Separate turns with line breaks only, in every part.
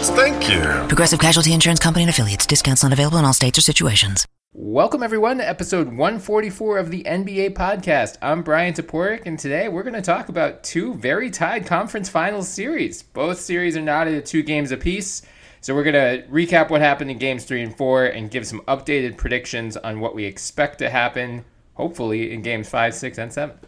Thank you.
Progressive Casualty Insurance Company and affiliates. Discounts not available in all states or situations.
Welcome, everyone, to episode 144 of the NBA podcast. I'm Bryan Toporek, and today we're going to talk about two very tied conference finals series. Both series are knotted at two games apiece. So we're going to recap what happened in games three and four and give some updated predictions on what we expect to happen, hopefully, in games five, six, and seven.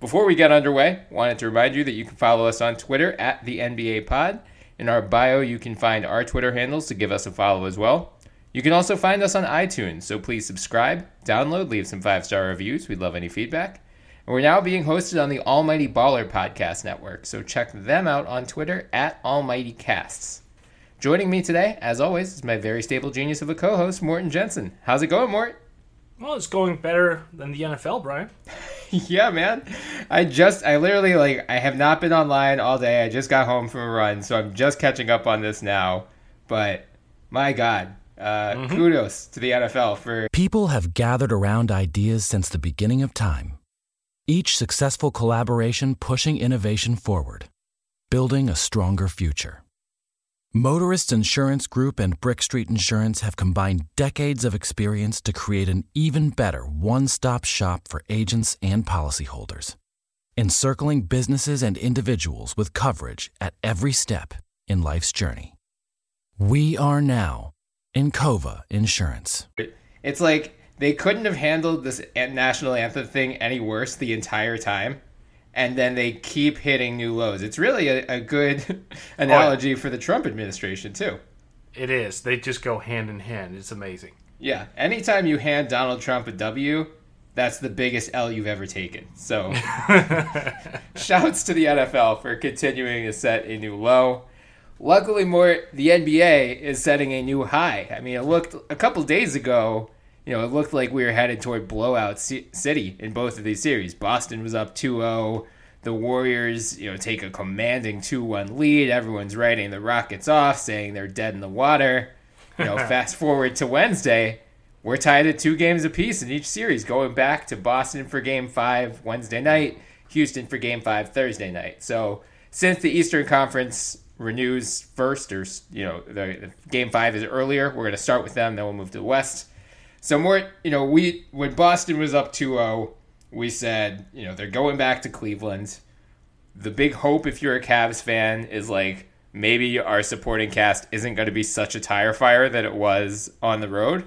Before we get underway, wanted to remind you that you can follow us on Twitter at the NBA Pod. In our bio, you can find our Twitter handles to give us a follow as well. You can also find us on iTunes, so please subscribe, download, leave some five star reviews. We'd love any feedback. And we're now being hosted on the Almighty Baller Podcast Network, so check them out on Twitter at Almighty Casts. Joining me today, as always, is my very stable genius of a co host, Morten Jensen. How's it going, Mort?
Well, it's going better than the NFL, Bryan.
yeah, man. I just, I literally, like, I have not been online all day. I just got home from a run, so I'm just catching up on this now. But my God, uh, mm-hmm. kudos to the NFL for.
People have gathered around ideas since the beginning of time. Each successful collaboration pushing innovation forward, building a stronger future. Motorists Insurance Group and Brick Street Insurance have combined decades of experience to create an even better one stop shop for agents and policyholders, encircling businesses and individuals with coverage at every step in life's journey. We are now Encova Insurance.
It's like they couldn't have handled this national anthem thing any worse the entire time and then they keep hitting new lows. It's really a, a good oh, analogy oh, for the Trump administration too.
It is. They just go hand in hand. It's amazing.
Yeah. Anytime you hand Donald Trump a W, that's the biggest L you've ever taken. So, shouts to the NFL for continuing to set a new low. Luckily, more the NBA is setting a new high. I mean, it looked a couple days ago you know, it looked like we were headed toward blowout city in both of these series. Boston was up 2-0. The Warriors, you know, take a commanding 2-1 lead. Everyone's writing the Rockets off, saying they're dead in the water. You know, fast forward to Wednesday, we're tied at two games apiece in each series, going back to Boston for Game Five Wednesday night, Houston for Game Five Thursday night. So since the Eastern Conference renews first, or you know, the, the Game Five is earlier, we're going to start with them. Then we'll move to the West. So more, you know, we when Boston was up 2-0, we said, you know, they're going back to Cleveland. The big hope if you're a Cavs fan is like maybe our supporting cast isn't going to be such a tire fire that it was on the road.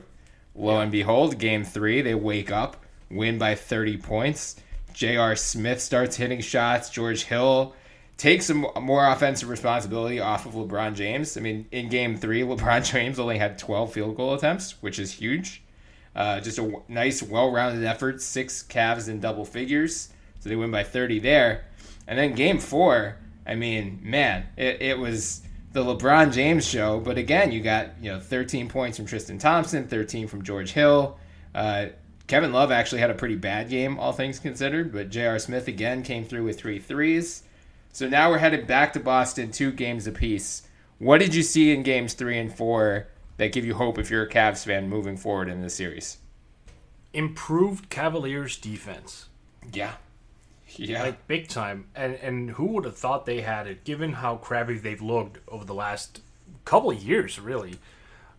Lo and behold, game 3, they wake up, win by 30 points. J.R. Smith starts hitting shots, George Hill takes some more offensive responsibility off of LeBron James. I mean, in game 3, LeBron James only had 12 field goal attempts, which is huge. Uh, just a nice, well-rounded effort. Six Cavs in double figures, so they win by 30 there. And then game four, I mean, man, it, it was the LeBron James show. But again, you got you know 13 points from Tristan Thompson, 13 from George Hill. Uh, Kevin Love actually had a pretty bad game, all things considered, but J.R. Smith again came through with three threes. So now we're headed back to Boston, two games apiece. What did you see in games three and four that give you hope if you're a Cavs fan moving forward in this series?
Improved Cavaliers defense.
Yeah. Yeah.
Like big time. And and who would have thought they had it given how crappy they've looked over the last couple of years, really.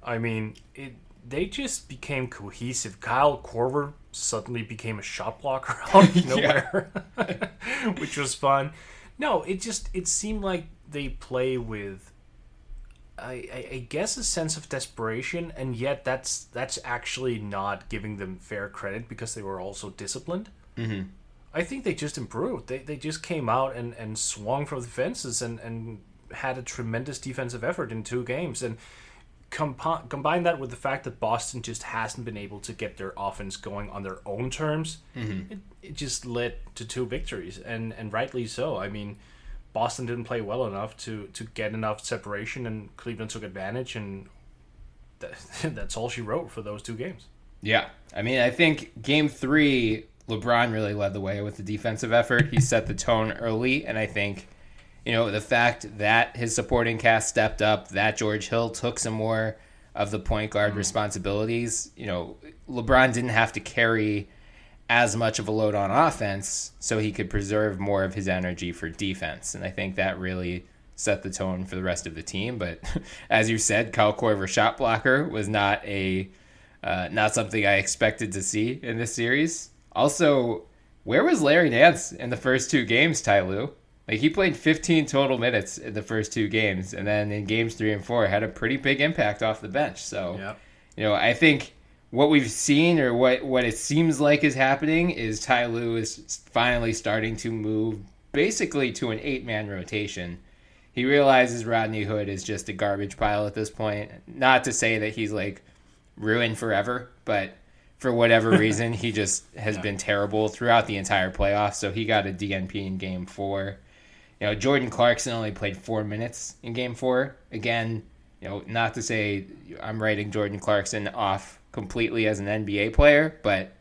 I mean, it they just became cohesive. Kyle Korver suddenly became a shot blocker out of nowhere, which was fun. No, it just it seemed like they play with I, I, I guess a sense of desperation, and yet that's that's actually not giving them fair credit because they were also disciplined. Mm-hmm. I think they just improved. They, they just came out and, and swung from the fences and, and had a tremendous defensive effort in two games. And comp- combine that with the fact that Boston just hasn't been able to get their offense going on their own terms, mm-hmm. it, it just led to two victories, and, and rightly so. I mean, Boston didn't play well enough to, to get enough separation, and Cleveland took advantage, and that, that's all she wrote for those two games.
Yeah. I mean, I think game three, LeBron really led the way with the defensive effort. He set the tone early, and I think you know, the fact that his supporting cast stepped up, that George Hill took some more of the point guard mm-hmm. responsibilities. You know, LeBron didn't have to carry as much of a load on offense, so he could preserve more of his energy for defense. And I think that really set the tone for the rest of the team. But as you said, Kyle Korver shot blocker was not a uh, not something I expected to see in this series. Also, where was Larry Nance in the first two games, Ty Lue? Like he played 15 total minutes in the first two games, and then in games three and four had a pretty big impact off the bench. So, yep. you know, I think what we've seen or what what it seems like is happening is Ty Lue is finally starting to move basically to an eight man rotation. He realizes Rodney Hood is just a garbage pile at this point. Not to say that he's like ruined forever, but for whatever reason, he just has yeah. been terrible throughout the entire playoffs. So he got a DNP in game four. You know, Jordan Clarkson only played four minutes in game four. Again, you know, not to say I'm writing Jordan Clarkson off completely as an NBA player, but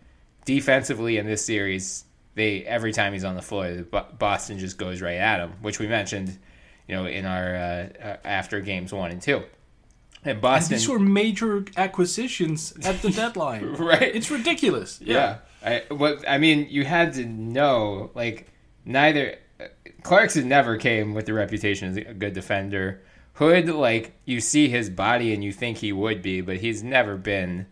defensively in this series, they every time he's on the floor, Boston just goes right at him, which we mentioned, you know, in our uh, uh, after games one and two. And Boston,
and these were major acquisitions at the deadline,
right?
It's ridiculous.
Yeah, yeah. I, what I mean, you had to know, like neither Clarkson never came with the reputation as a good defender. Hood, like you see his body and you think he would be, but he's never been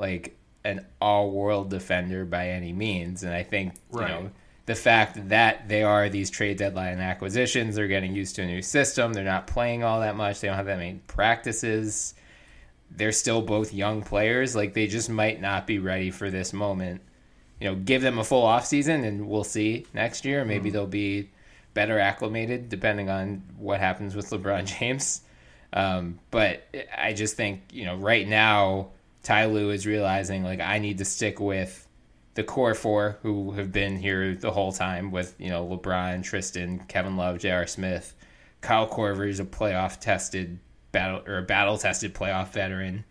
like an all-world defender by any means. And I think right. you know the fact that they are these trade deadline acquisitions, they're getting used to a new system. They're not playing all that much. They don't have that many practices. They're still both young players. Like they just might not be ready for this moment. You know, give them a full off season and we'll see next year. Maybe mm. they'll be better acclimated depending on what happens with LeBron James. Um, but I just think, you know, right now, Ty Lue is realizing, like, I need to stick with the core four who have been here the whole time with, you know, LeBron, Tristan, Kevin Love, J.R. Smith. Kyle Korver is a playoff tested battle or battle tested playoff veteran.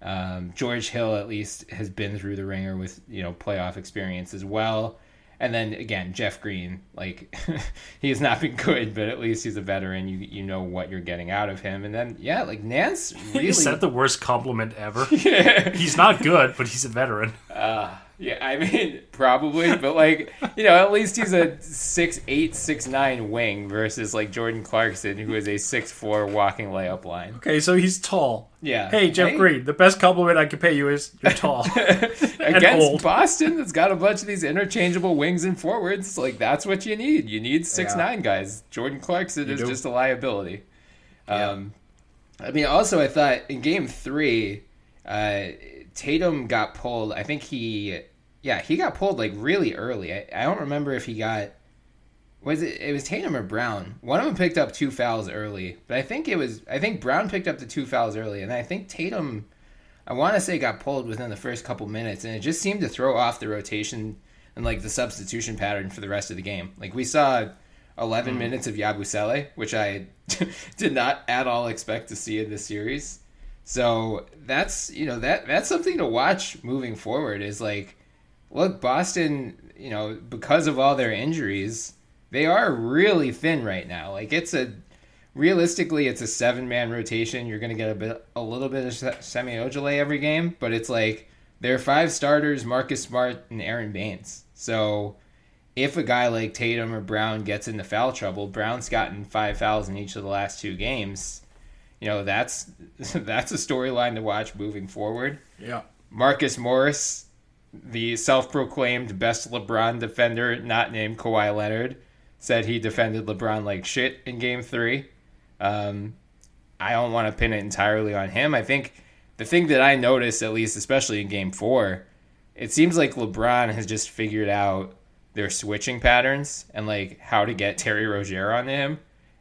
Um, George Hill at least has been through the ringer with you know playoff experience as well. And then again, Jeff Green, like he has not been good, but at least he's a veteran. You you know what you're getting out of him. And then yeah, like Nance really
Is that the worst compliment ever? yeah. He's not good, but he's a veteran.
Uh yeah, I mean probably, but like you know, at least he's a six eight, six nine wing versus like Jordan Clarkson, who is a six four walking layup line.
Okay, so he's tall.
Yeah.
Hey, Jeff hey. Green, the best compliment I can pay you is you're tall.
Against old. Boston, that's got a bunch of these interchangeable wings and forwards. Like that's what you need. You need six yeah. nine guys. Jordan Clarkson you is do. just a liability. Yeah. Um, I mean, also I thought in Game Three. Uh, Tatum got pulled. I think he, yeah, he got pulled like really early. I, I don't remember if he got. Was it? It was Tatum or Brown. One of them picked up two fouls early, but I think it was. I think Brown picked up the two fouls early, and I think Tatum. I want to say got pulled within the first couple minutes, and it just seemed to throw off the rotation and like the substitution pattern for the rest of the game. Like we saw 11 mm. minutes of Yabusele, which I did not at all expect to see in this series. So that's you know that that's something to watch moving forward. Is like, look, Boston, you know, because of all their injuries, they are really thin right now. Like it's a realistically, it's a seven man rotation. You're going to get a bit, a little bit of Semi Ojeleye every game, but it's like there are five starters: Marcus Smart and Aron Baynes. So if a guy like Tatum or Brown gets into foul trouble, Brown's gotten five fouls in each of the last two games you know that's that's a storyline to watch moving forward.
Yeah.
Marcus Morris, the self-proclaimed best LeBron defender, not named Kawhi Leonard, said he defended LeBron like shit in Game Three. Um, I don't want to pin it entirely on him. I think the thing that I noticed, at least especially in game four, it seems like LeBron has just figured out their switching patterns and like how to get Terry Rozier on him.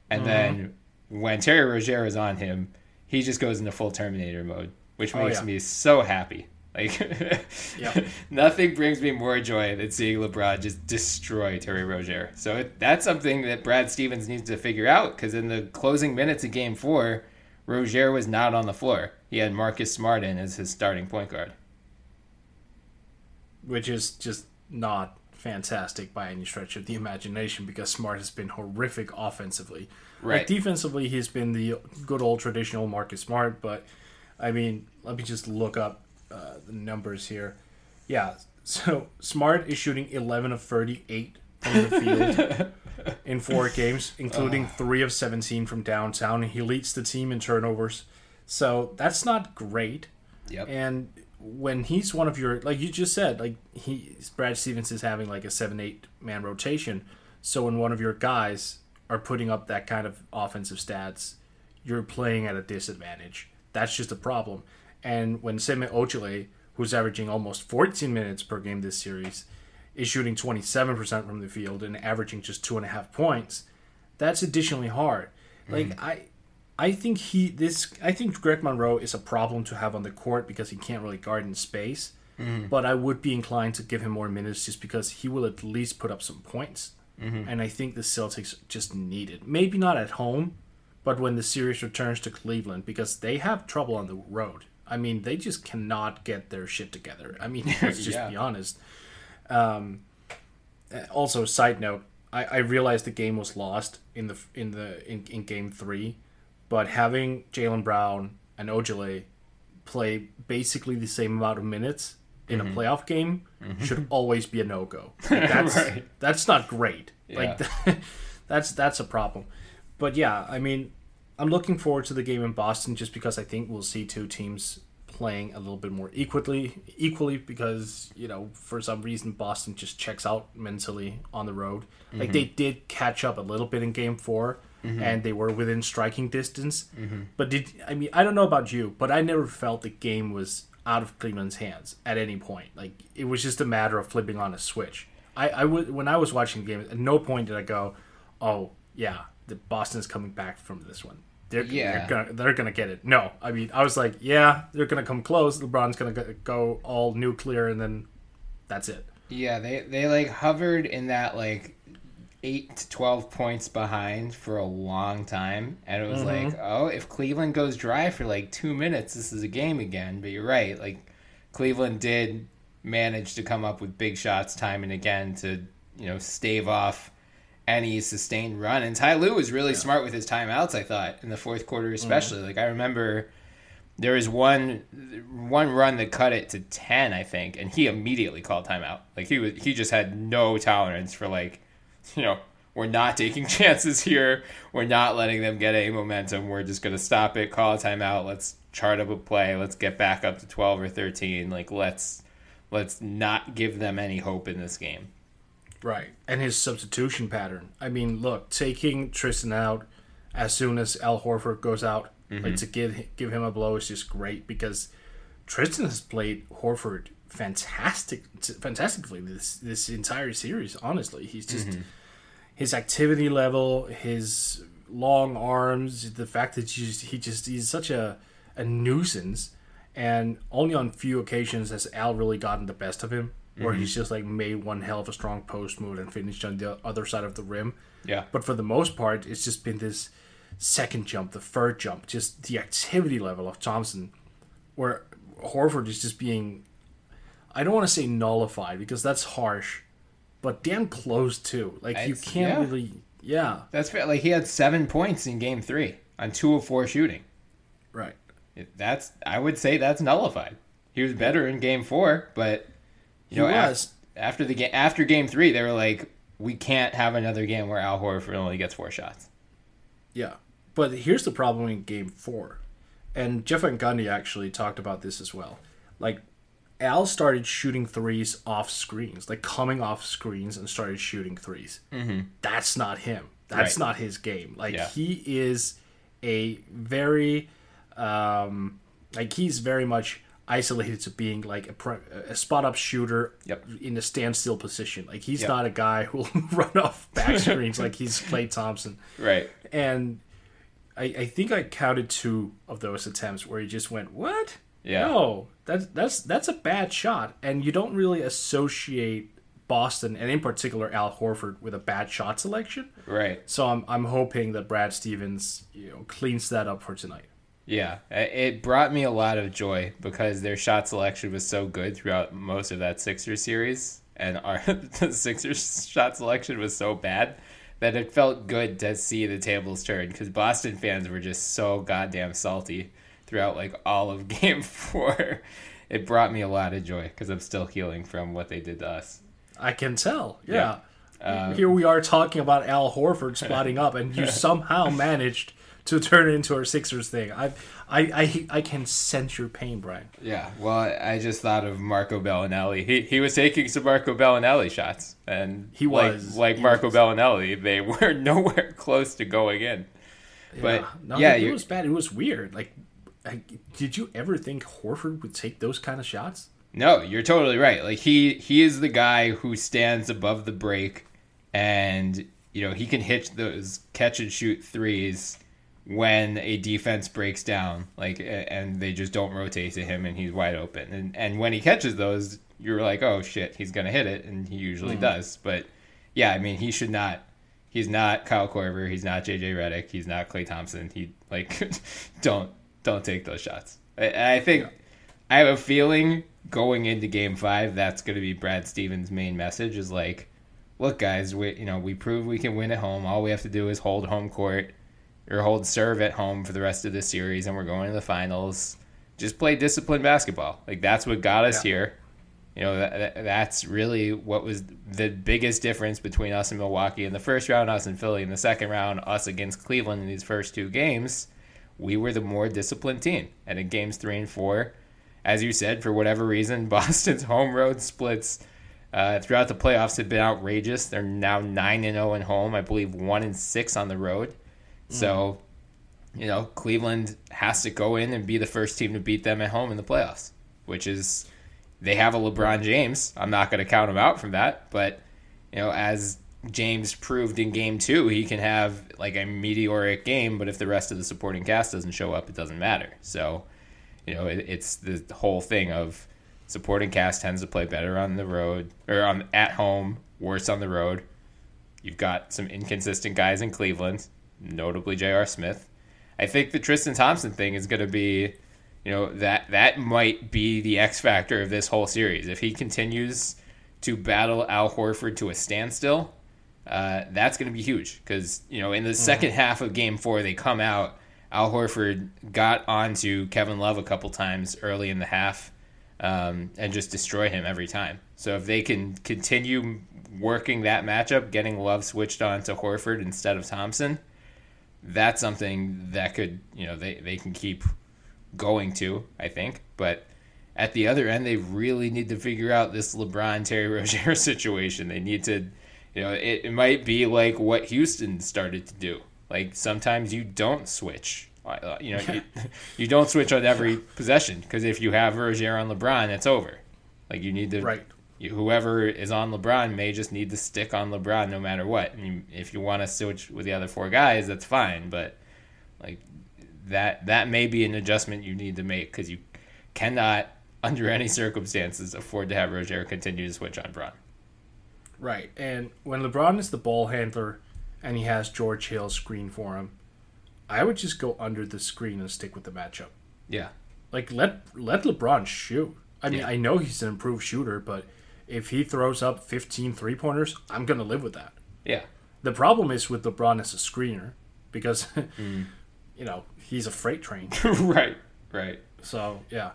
And then when Terry Rozier is on him, he just goes into full Terminator mode, which
Oh,
makes
yeah.
me so happy. Like, nothing brings me more joy than seeing LeBron just destroy Terry Rozier. So it, that's something that Brad Stevens needs to figure out because in the closing minutes of Game Four, Rozier was not on the floor. He had Marcus Smart in as his starting point guard.
which is just not fantastic by any stretch of the imagination because Smart has been horrific offensively.
Right.
Like defensively, he's been the good old traditional Marcus Smart, but I mean, let me just look up uh, the numbers here. Yeah, so Smart is shooting 11 of 38 from the field in four games, including three of 17 from downtown. He leads the team in turnovers. So that's not great.
Yep.
And when he's one of your, like you just said, like he, Brad Stevens is having like a seven, eight man rotation. So when one of your guys are putting up that kind of offensive stats, you're playing at a disadvantage. That's just a problem. And when Semi Ojeleye, who's averaging almost 14 minutes per game this series, is shooting 27% from the field and averaging just two and a half points, that's additionally hard. Mm-hmm. Like I, I think he this I think Greg Monroe is a problem to have on the court because he can't really guard in space. Mm-hmm. But I would be inclined to give him more minutes just because he will at least put up some points. Mm-hmm. And I think the Celtics just need it. Maybe not at home, but when the series returns to Cleveland because they have trouble on the road. I mean, they just cannot get their shit together. I mean, let's just
Yeah.
be honest. Um, also, side note, I, I realized the game was lost in the in the in, in game three, but having Jaylen Brown and Ojeleye play basically the same amount of minutes in a playoff game should always be a no go. That's
Right.
that's not great. Like that's that's a problem. But yeah, I mean, I'm looking forward to the game in Boston just because I think we'll see two teams playing a little bit more equally equally because you know for some reason Boston just checks out mentally on the road. Like mm-hmm. they did catch up a little bit in game 4 mm-hmm. and they were within striking distance. Mm-hmm. But did I mean I don't know about you, but I never felt the game was out of Cleveland's hands at any point. Like it was just a matter of flipping on a switch. I, I would when I was watching the game, at no point did I go, "Oh yeah, the Boston's coming back from this one. They're,
Yeah.
they're gonna they're gonna get it." No, I mean I was like, "Yeah, they're gonna come close. LeBron's gonna go- go all nuclear, and then that's it."
Yeah, they they like hovered in that like eight to twelve points behind for a long time, and it was mm-hmm. like, oh, if Cleveland goes dry for like two minutes, this is a game again. But you're right, like Cleveland did manage to come up with big shots time and again to you know stave off any sustained run. And Ty Lue was really smart with his timeouts. I thought in the fourth quarter, mm-hmm. especially. Like I remember there was one one run that cut it to 10 i think and he immediately called timeout. Like he was he just had no tolerance for like you know we're not taking chances here. We're not letting them get any momentum. We're just going to stop it call a timeout. Let's chart up a play. Let's get back up to 12 or 13 like let's let's not give them any hope in this game
Right. And his substitution pattern. I mean, look, taking Tristan out as soon as Al Horford goes out, like mm-hmm. to give give him a blow is just great because Tristan has played Horford fantastic fantastically this this entire series, honestly. He's just mm-hmm. his activity level, his long arms, the fact that he just, he just he's such a a nuisance and only on few occasions has Al really gotten the best of him where mm-hmm. he's just like made one hell of a strong post move and finished on the other side of the rim.
Yeah.
But for the most part, it's just been this second jump, the third jump, just the activity level of Thompson, where Horford is just being, I don't want to say nullified because that's harsh, but damn close too. Like you can't
yeah.
really, yeah,
that's fair like he had seven points in game three on two of four shooting
right.
that's i would say that's nullified he was better in game four but you know
He was.
after the game after game three they were like we can't have another game where al horford only gets four shots
Yeah. But here's the problem in game four. And Jeff Van Gundy actually talked about this as well. Like, Al started shooting threes off screens, like coming off screens and started shooting 3s Mm-hmm. That's not him. That's
Right.
not his game. Like,
Yeah.
he is a very um, like he's very much isolated to being like a, pre- a spot up shooter
Yep.
in a standstill position. Like he's
Yep.
not a guy who'll run off back screens like he's Klay Thompson.
Right.
And I, I think I counted two of those attempts where he just went, "What?
Yeah.
No, that's that's that's a bad shot." And you don't really associate Boston and in particular Al Horford with a bad shot selection.
Right.
So I'm I'm hoping that Brad Stevens you know cleans that up for tonight.
Yeah, it brought me a lot of joy because their shot selection was so good throughout most of that Sixers series, and our the Sixers shot selection was so bad that it felt good to see the tables turn because Boston fans were just so goddamn salty throughout like all of Game Four. It brought me a lot of joy because I'm still healing from what they did to us.
I can tell. Yeah.
Uh,
Here we are talking about Al Horford spotting up, and you somehow managed to turn it into our Sixers thing. I, I, I, I can sense your pain, Bryan.
Yeah, well, I just thought of Marco Belinelli. He he was taking some Marco Belinelli shots, and
He was.
like
He
Marco
was.
Belinelli. They were nowhere close to going in. But
no,
yeah,
it was bad. It was weird. Like, I, did you ever think Horford would take those kind of shots?
no, you're totally right. Like he he is the guy who stands above the break, and you know he can hit those catch and shoot threes when a defense breaks down, like and they just don't rotate to him, and he's wide open. And and when he catches those, you're like, oh shit, he's gonna hit it, and he usually hmm. does. But yeah, I mean, he should not. He's not Kyle Korver. He's not JJ Redick. He's not Klay Thompson. He like don't don't take those shots. I, I think I have a feeling going into Game Five, that's going to be Brad Stevens' main message. Is like, look, guys, we you know we prove we can win at home. All we have to do is hold home court or hold serve at home for the rest of the series, and we're going to the finals. Just play disciplined basketball. Like that's what got us here. You know, that, that, that's really what was the biggest difference between us and Milwaukee in the first round, us and Philly in the second round, us against Cleveland in these first two games. We were the more disciplined team. And in games three and four, as you said, for whatever reason, Boston's home road splits uh, throughout the playoffs have been outrageous. They're now nine and zero at home. I believe one and six on the road. So, mm. you know, Cleveland has to go in and be the first team to beat them at home in the playoffs, which is they have a LeBron James. I'm not going to count him out from that, but you know, as James proved in game 2, he can have like a meteoric game, but if the rest of the supporting cast doesn't show up, it doesn't matter. So, you know, it, it's the whole thing of supporting cast tends to play better on the road or on at home, worse on the road. You've got some inconsistent guys in Cleveland, notably J.R. Smith. I think the Tristan Thompson thing is going to be, you know, that that might be the X factor of this whole series. If he continues to battle Al Horford to a standstill, uh, that's going to be huge because you know in the second half of Game Four they come out. Al Horford got onto Kevin Love a couple times early in the half um, and just destroy him every time. So if they can continue working that matchup, getting Love switched on to Horford instead of Thompson, that's something that could you know they, they can keep going to I think. But at the other end, they really need to figure out this LeBron Terry Rozier situation. They need to you know it, it might be like what Houston started to do. Like sometimes you don't switch. Uh, You know, you, you don't switch on every possession because if you have Rozier on LeBron, it's over. Like you need to,
Right.
Whoever is on LeBron may just need to stick on LeBron no matter what. And you, if you want to switch with the other four guys, that's fine. But like that, that may be an adjustment you need to make because you cannot, under any circumstances, afford to have Rozier continue to switch on Braun.
Right. And when LeBron is the ball handler and he has George Hill screen for him, I would just go under the screen and stick with the matchup.
Yeah,
Like let let LeBron shoot. I mean,
Yeah.
I know he's an improved shooter, but if he throws up 15 three-pointers, I'm going to live with that.
yeah,
The problem is with LeBron as a screener because mm. you know, he's a freight train.
right, right.
So, yeah.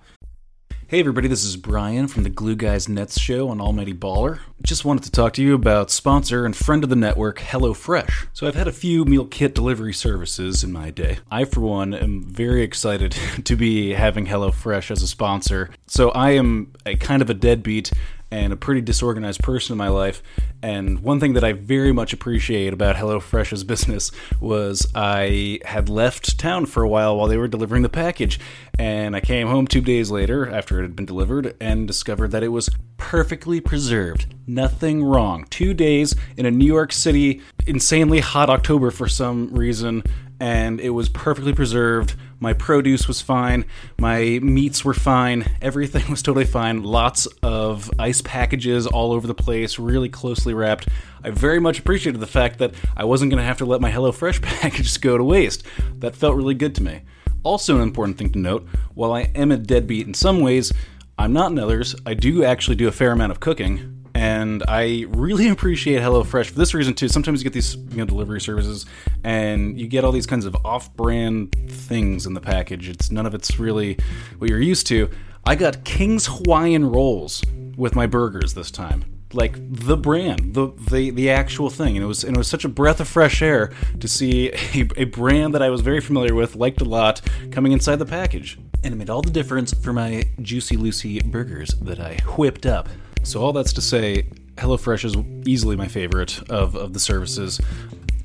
Hey everybody, this is Brian from the Glue Guys Nets show on Almighty Baller. Just wanted to talk to you about sponsor and friend of the network, HelloFresh. So I've had a few meal kit delivery services in my day. I, for one, am very excited to be having HelloFresh as a sponsor. So I am a kind of a deadbeat and a pretty disorganized person in my life. And one thing that I very much appreciate about HelloFresh's business was I had left town for a while while they were delivering the package. And I came home two days later after it had been delivered and discovered that it was perfectly preserved. Nothing wrong. Two days in a New York City, insanely hot October for some reason, and it was perfectly preserved. My produce was fine. My meats were fine. Everything was totally fine. Lots of ice packages all over the place, really closely wrapped. I very much appreciated the fact that I wasn't going to have to let my HelloFresh packages go to waste. That felt really good to me. Also, an important thing to note while I am a deadbeat in some ways, I'm not in others. I do actually do a fair amount of cooking and I really appreciate HelloFresh for this reason too. Sometimes you get these you know delivery services, and you get all these kinds of off-brand things in the package. It's none of it's really what you're used to. I got King's Hawaiian rolls with my burgers this time. Like the brand, the the, the actual thing, and it was and it was such a breath of fresh air to see a, a brand that I was very familiar with, liked a lot, coming inside the package, and it made all the difference for my juicy Lucy burgers that I whipped up. So all that's to say, HelloFresh is easily my favorite of, of the services.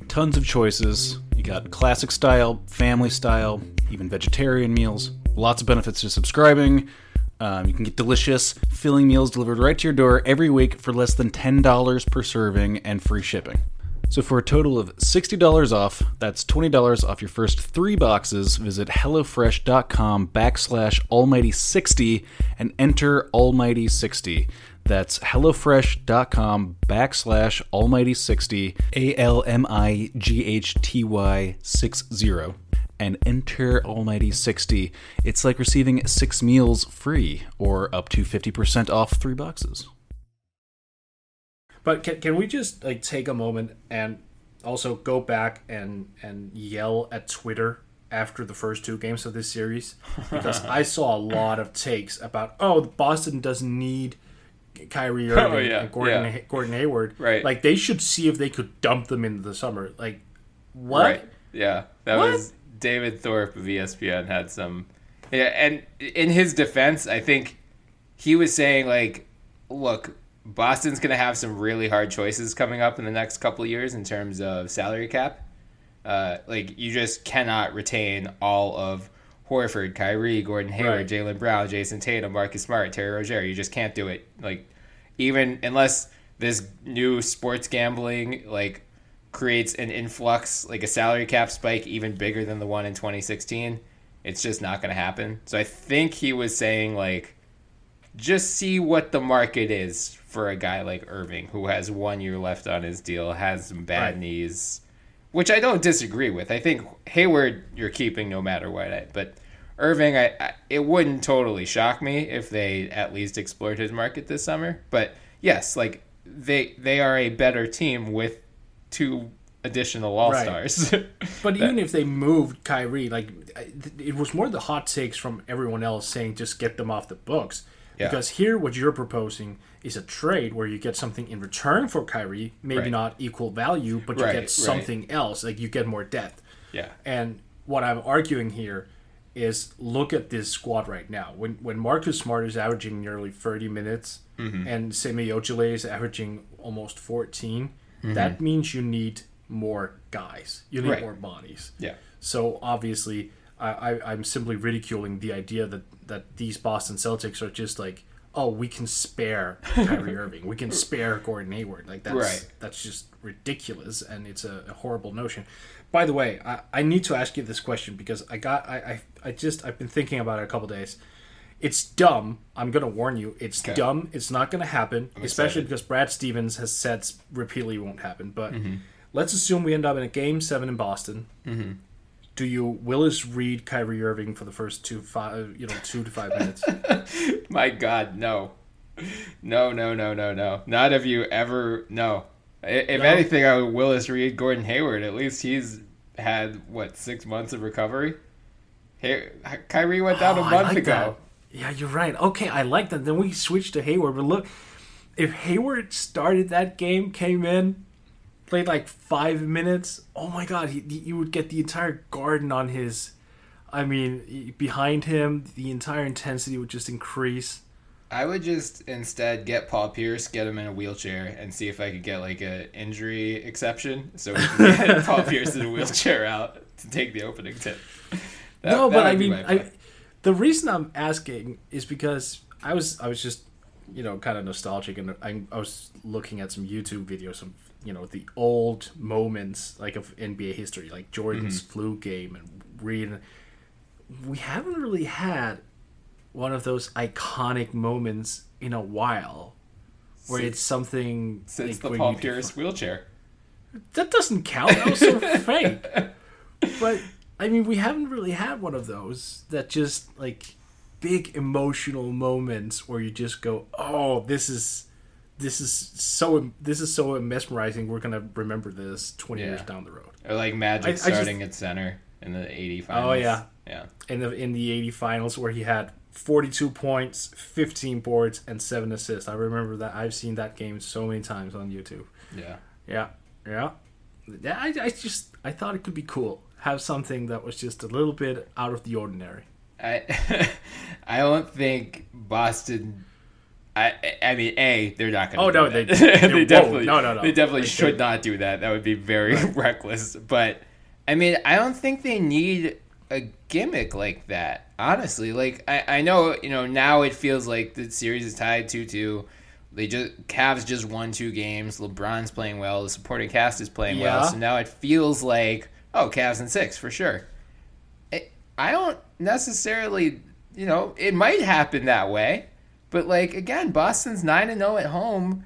Tons of choices. You got classic style, family style, even vegetarian meals. Lots of benefits to subscribing. Um, you can get delicious, filling meals delivered right to your door every week for less than $10 per serving and free shipping. So for a total of $60 off, that's $20 off your first three boxes, visit HelloFresh.com backslash Almighty60 and enter Almighty60. That's HelloFresh.com backslash Almighty60, A L M I G H T Y 60, and enter Almighty60. It's like receiving six meals free or up to 50% off three boxes.
But can, can we just like take a moment and also go back and and yell at Twitter after the first two games of this series because I saw a lot of takes about oh Boston doesn't need Kyrie Irving
Oh, yeah,
and Gordon
yeah.
Gordon Hayward
Right.
like they should see if they could dump them into the summer like what
Right. Yeah. That
What?
was David Thorpe of ESPN had some. Yeah, and in his defense, I think he was saying like, look, Boston's going to have some really hard choices coming up in the next couple of years in terms of salary cap. Uh, like you just cannot retain all of Horford, Kyrie, Gordon Hayward,
Right.
Jaylen Brown, Jayson Tatum, Marcus Smart, Terry Rozier. You just can't do it. Like even unless this new sports gambling like creates an influx, like a salary cap spike even bigger than the one in 2016, it's just not going to happen. So I think he was saying like just see what the market is for a guy like Irving who has one year left on his deal, has some bad
Right.
knees, which I don't disagree with. I think Hayward you're keeping no matter what. I- But Irving, I, I it wouldn't totally shock me if they at least explored his market this summer. But yes, like they they are a better team with two additional all stars.
But even if they moved Kyrie, like it was more the hot takes from everyone else saying just get them off the books.
Yeah.
Because here, what you're proposing is a trade where you get something in return for Kyrie, maybe
Right.
not equal value, but you
Right,
get
right.
something else, like you get more depth.
yeah.
And what I'm arguing here is look at this squad right now. When when Marcus Smart is averaging nearly 30 minutes
Mm-hmm.
and Semi Ojeleye is averaging almost 14,
Mm-hmm.
that means you need more guys. You need
Right.
more bodies.
Yeah.
So obviously, I, I, I'm simply ridiculing the idea that, that these Boston Celtics are just like, oh, we can spare Kyrie Irving, we can spare Gordon Hayward. Like that's
Right.
that's just ridiculous, and it's a, a horrible notion. By the way, I, I need to ask you this question because I got I, I I just I've been thinking about it a couple days. It's dumb. I'm gonna warn you. It's dumb. It's not gonna happen, especially because Brad Stevens has said repeatedly it won't happen. But mm-hmm. let's assume we end up in a game seven in Boston. Mm-hmm. Do you Willis Reed Kyrie Irving for the first two five you know two to five minutes?
My God, no, no, no, no, no, no. Not have you ever. No. If
No?
anything, I would Willis Reed, Gordon Hayward. At least he's had what six months of recovery. Hey, Kyrie went down
Oh,
a month
like
ago.
that. Yeah, you're right. Okay, I like that. Then we switched to Hayward. But look, if Hayward started that game, came in, played like five minutes, oh my God, he, you would get the entire garden on his. I mean, behind him, the entire intensity would just increase.
I would just instead get Paul Pierce, get him in a wheelchair, and see if I could get like a injury exception, so we can get Paul Pierce in a wheelchair out to take the opening tip. That-
no,
that
but I mean, I, the reason I'm asking is because I was I was just you know kind of nostalgic and I, I was looking at some YouTube videos of you know the old moments like of NBA history, like Jordan's
Mm-hmm.
flu game and reading. We haven't really had one of those iconic moments in a while, where
Since-
it's something
since
like,
the Paul Pierce wheelchair.
that doesn't count. That was so fake. But I mean, we haven't really had one of those that just like big emotional moments where you just go, "Oh, this is this is so this is so mesmerizing. We're gonna remember this twenty years down the road."
Or like Magic
I- I just-
starting at center in the 80 finals.
Oh, yeah.
Yeah.
In the in the eighty finals, where he had forty two points, fifteen boards, and seven assists. I remember that. I've seen that game so many times on YouTube.
Yeah.
Yeah, yeah. Yeah, I, I just I thought it could be cool. Have something that was just a little bit out of the ordinary.
I I don't think Boston. I I mean, a they're not going.
To Oh,
do
no,
that.
they-
they, definitely
No, no, no.
They definitely
They
should
can't.
do that. That would be very reckless. But I mean, I don't think they need a gimmick like that. Honestly, like I I know you know now it feels like the series is tied two two. They just Cavs just won two games. LeBron's playing well. The supporting cast is playing
Yeah.
well. So now it feels like oh, Cavs and six for sure. I- don't necessarily, you know, it might happen that way, but like again, Boston's nine and zero at home.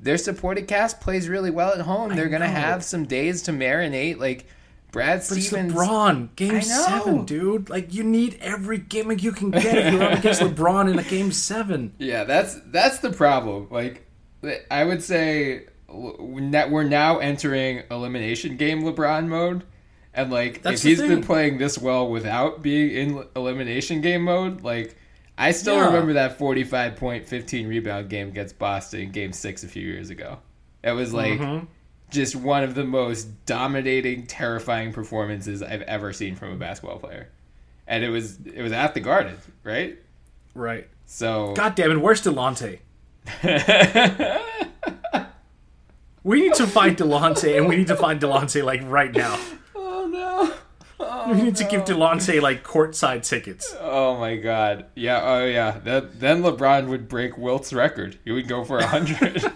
Their supported cast plays really well at home. They're gonna have some days to marinate. Like Brad
it's
Stevens,
LeBron, game seven, dude. Like you need every gimmick you can get. If you're up against LeBron in a game seven.
Yeah, that's that's the problem. Like, I would say we're now entering elimination game LeBron mode, and like
That's
if he's been playing this well without being in elimination game mode, like I still
Yeah.
remember that forty-five point, fifteen rebound game against Boston in Game Six a few years ago. It was like
Mm-hmm.
just one of the most dominating, terrifying performances I've ever seen from a basketball player, and it was it was at the Garden, right?
Right.
So
God damn it, where's Delonte? we need to find Delonte, and we need to find Delonte like right now.
Oh
we need to give oh, Delonte like courtside tickets.
Oh my god. Yeah, oh yeah. That, then LeBron would break Wilt's record. He would go for 100.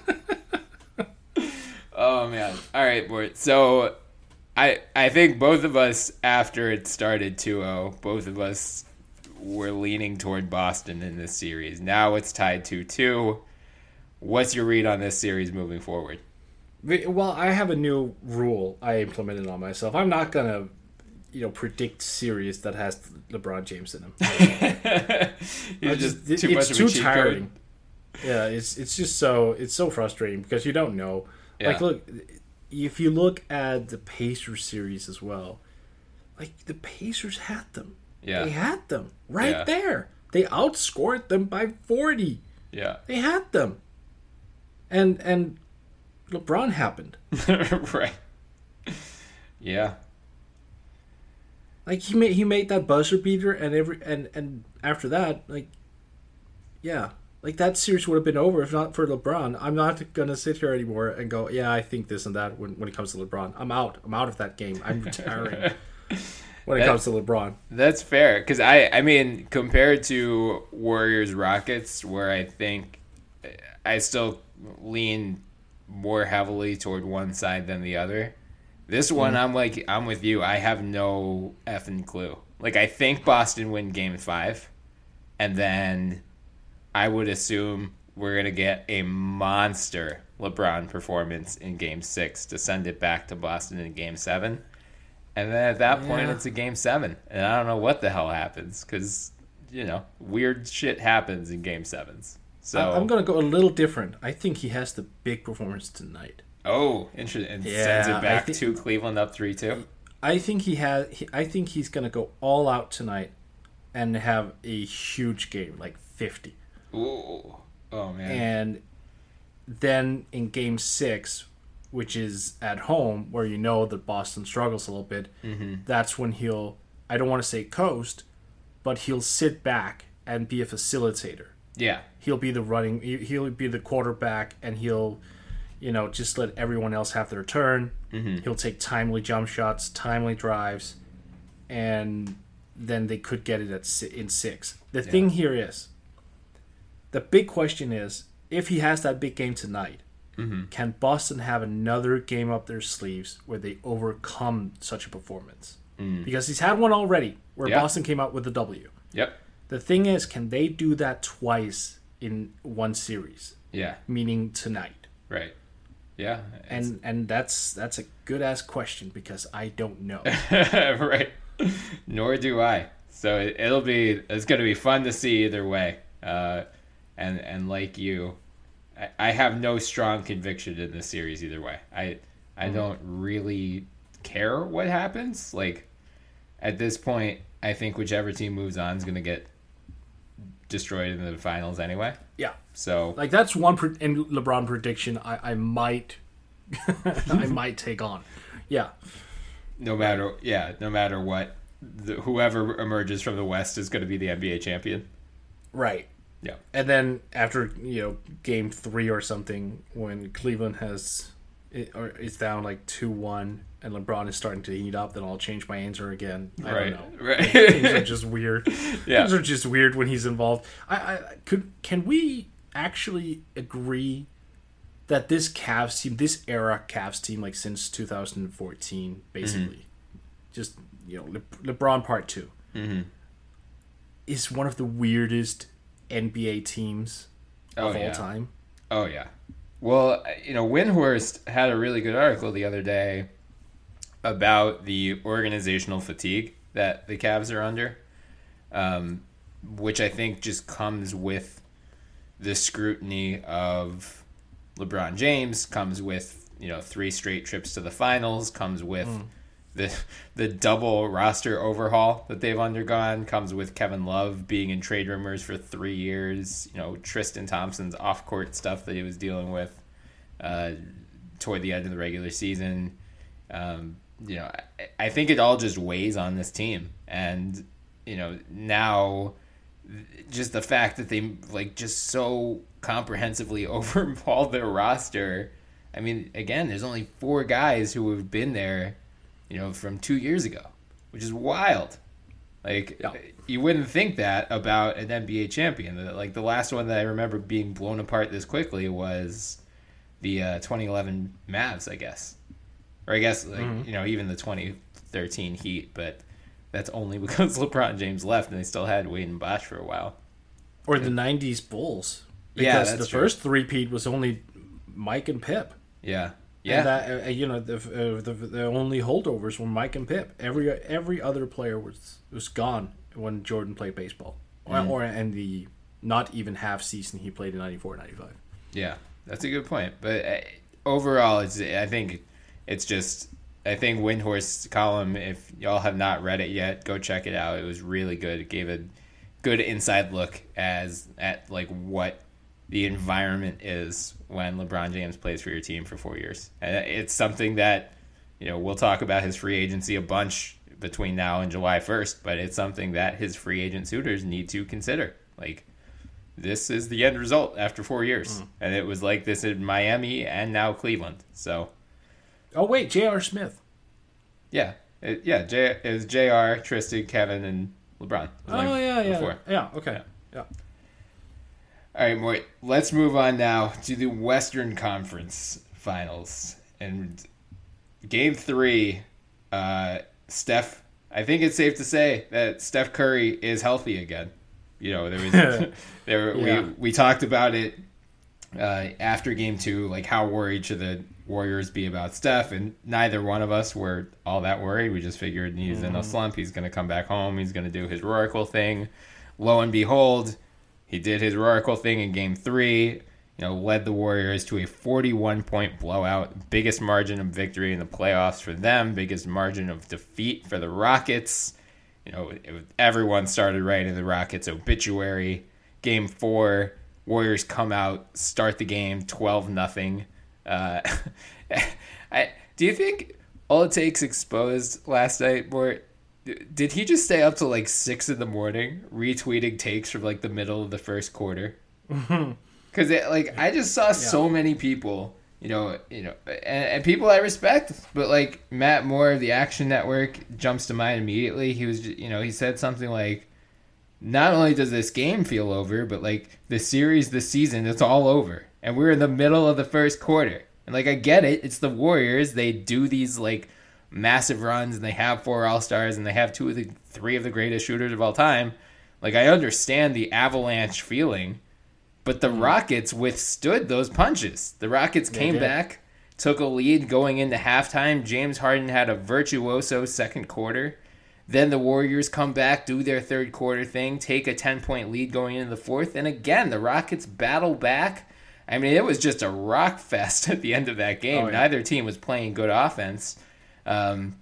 oh man. All right, boy. So I I think both of us after it started 2-0, both of us were leaning toward Boston in this series. Now it's tied 2-2. What's your read on this series moving forward?
Well, I have a new rule I implemented on myself. I'm not gonna, you know, predict series that has LeBron James in them.
You're just,
just-
too
it's
much of
too
a cheat
tiring.
code.
Yeah, it's it's just so it's so frustrating because you don't know. Like, look, if you look at the Pacers series as well, like the Pacers had them.
Yeah.
They had them right
Yeah.
there. They outscored them by forty.
Yeah.
They had them. And and LeBron happened.
right. Yeah.
Like he made he made that buzzer beater, and every and and after that, like, yeah, like that series would have been over if not for LeBron. I'm not gonna sit here anymore and go, yeah, I think this and that when when it comes to LeBron. I'm out. I'm out of that game. I'm retiring when it comes to LeBron.
That's fair because I I mean compared to Warriors Rockets where I think I still lean more heavily toward one side than the other. This one mm. I'm like I'm with you. I have no effing clue. Like I think Boston win game 5 and then I would assume we're going to get a monster LeBron performance in game 6 to send it back to Boston in game 7. And then at that point, it's a game seven, and I don't know what the hell happens because you know weird shit happens in game sevens. So
I'm gonna go a little different. I think he has the big performance tonight.
Oh, interesting, and
Yeah,
sends it back
thi-
to Cleveland up three two.
I think he has. He, I think he's gonna go all out tonight, and have a huge game, like 50.
Ooh, oh man,
and then in game six which is at home where you know that boston struggles a little bit mm-hmm. that's when he'll i don't want to say coast but he'll sit back and be a facilitator
Yeah.
He'll be the running. He'll be the quarterback, and he'll, you know, just let everyone else have their turn. Mm-hmm. He'll take timely jump shots, timely drives, and then they could get it at si- in six. The thing here is, the big question is, if he has that big game tonight, mm-hmm. can Boston have another game up their sleeves where they overcome such a performance? Mm. Because he's had one already where
Yeah.
Boston came out with a W.
Yep.
The thing is, can they do that twice in one series?
Yeah.
Meaning tonight.
Right. Yeah.
And and that's that's a good ass question because I don't know.
right. Nor do I. So it, it'll be it's going to be fun to see either way. Uh, and and like you, I, I have no strong conviction in this series either way. I I don't really care what happens. Like at this point, I think whichever team moves on is going to get destroyed in the finals anyway.
yeah,
So
like that's one pre- in LeBron prediction I I might I might take on. Yeah,
no matter yeah, no matter what, the, whoever emerges from the West is going to be the NBA champion.
right.
Yeah.
And then after you know game three or something, when Cleveland has it, or is down like two one, and LeBron is starting to heat up, then I'll change my answer again. I
Right.
don't know.
Right.
Things are just weird.
Yeah.
Things are just weird when he's involved. I, I could can we actually agree that this Cavs team, this era Cavs team, like since 2014, basically,
Mm-hmm.
just you know Le- LeBron part 2
Mm-hmm.
is one of the weirdest NBA teams
Oh,
of all
yeah.
time.
Oh yeah. Well, you know, Windhorst had a really good article the other day about the organizational fatigue that the Cavs are under, um, which I think just comes with the scrutiny of LeBron James, comes with you know three straight trips to the finals, comes with the the double roster overhaul that they've undergone, comes with Kevin Love being in trade rumors for three years, you know Tristan Thompson's off court stuff that he was dealing with uh, toward the end of the regular season. Um, you know, I, I think it all just weighs on this team, and you know now just the fact that they like just so comprehensively overhauled their roster. I mean, again, there's only four guys who have been there, you know, from two years ago, which is wild. Like
Yeah.
you wouldn't think that about an NBA champion. Like the last one that I remember being blown apart this quickly was the uh, 2011 Mavs, I guess, or I guess like you know even the 2013 Heat, but that's only because LeBron James left and they still had Wade and Bosh for a while.
Or the '90s Bulls,
Yeah,
because
that's
the
true.
first three-peat was only Mike and Pip.
Yeah,
Yeah, and that, uh, you know the, uh, the the only holdovers were Mike and Pip. Every every other player was was gone when Jordan played baseball,
Mm.
or, or in the not even half season he played in 94, 95.
yeah. That's a good point. But uh, overall, it's I think it's just I think Windhorst's column. If y'all have not read it yet, go check it out. It was really good. It gave a good inside look as at like what the environment is when LeBron James plays for your team for four years. And it's something that you know we'll talk about his free agency a bunch between now and July 1st, but it's something that his free agent suitors need to consider. Like this is the end result after four years, hmm. and it was like this in Miami and now Cleveland. So
Oh wait, J.R. Smith.
yeah, it, yeah, J, it was Jr. Tristan, Kevin, and LeBron.
Oh
like
yeah, yeah,
before.
yeah. Okay, yeah.
All right, let's move on now to the Western Conference Finals. And game three, uh, Steph, I think it's safe to say that Steph Curry is healthy again. You know, there was, there,
Yeah.
we, we talked about it uh, after game two, like how worried should the Warriors be about Steph? And neither one of us were all that worried. We just figured he's in a slump. He's going to come back home. He's going to do his Oracle thing. Lo and behold, he did his Oracle thing in game three. You know, led the Warriors to a 41 point blowout, biggest margin of victory in the playoffs for them, biggest margin of defeat for the Rockets. You know, everyone started writing the Rockets obituary. Game four, Warriors come out, start the game 12 nothing. Uh, I, do you think all it takes exposed last night, Mort? Did he just stay up till like six in the morning retweeting takes from like the middle of the first quarter? Because like I just saw so many people, you know, you know, and, and people I respect, but like Matt Moore of the Action Network jumps to mind immediately. He was, you know, he said something like, "Not only does this game feel over, but like the series, the season, it's all over, and we're in the middle of the first quarter." And like I get it, it's the Warriors. They do these like massive runs, and they have four All Stars, and they have two of the three of the greatest shooters of all time. Like I understand the avalanche feeling but the mm. Rockets withstood those punches. The Rockets came
did.
back, took a lead going into halftime. James Harden had a virtuoso second quarter. Then the Warriors come back, do their third quarter thing, take a 10 point lead going into the fourth. And again, the Rockets battle back. I mean, it was just a rock fest at the end of that game.
Oh, yeah.
Neither team was playing good offense. Um,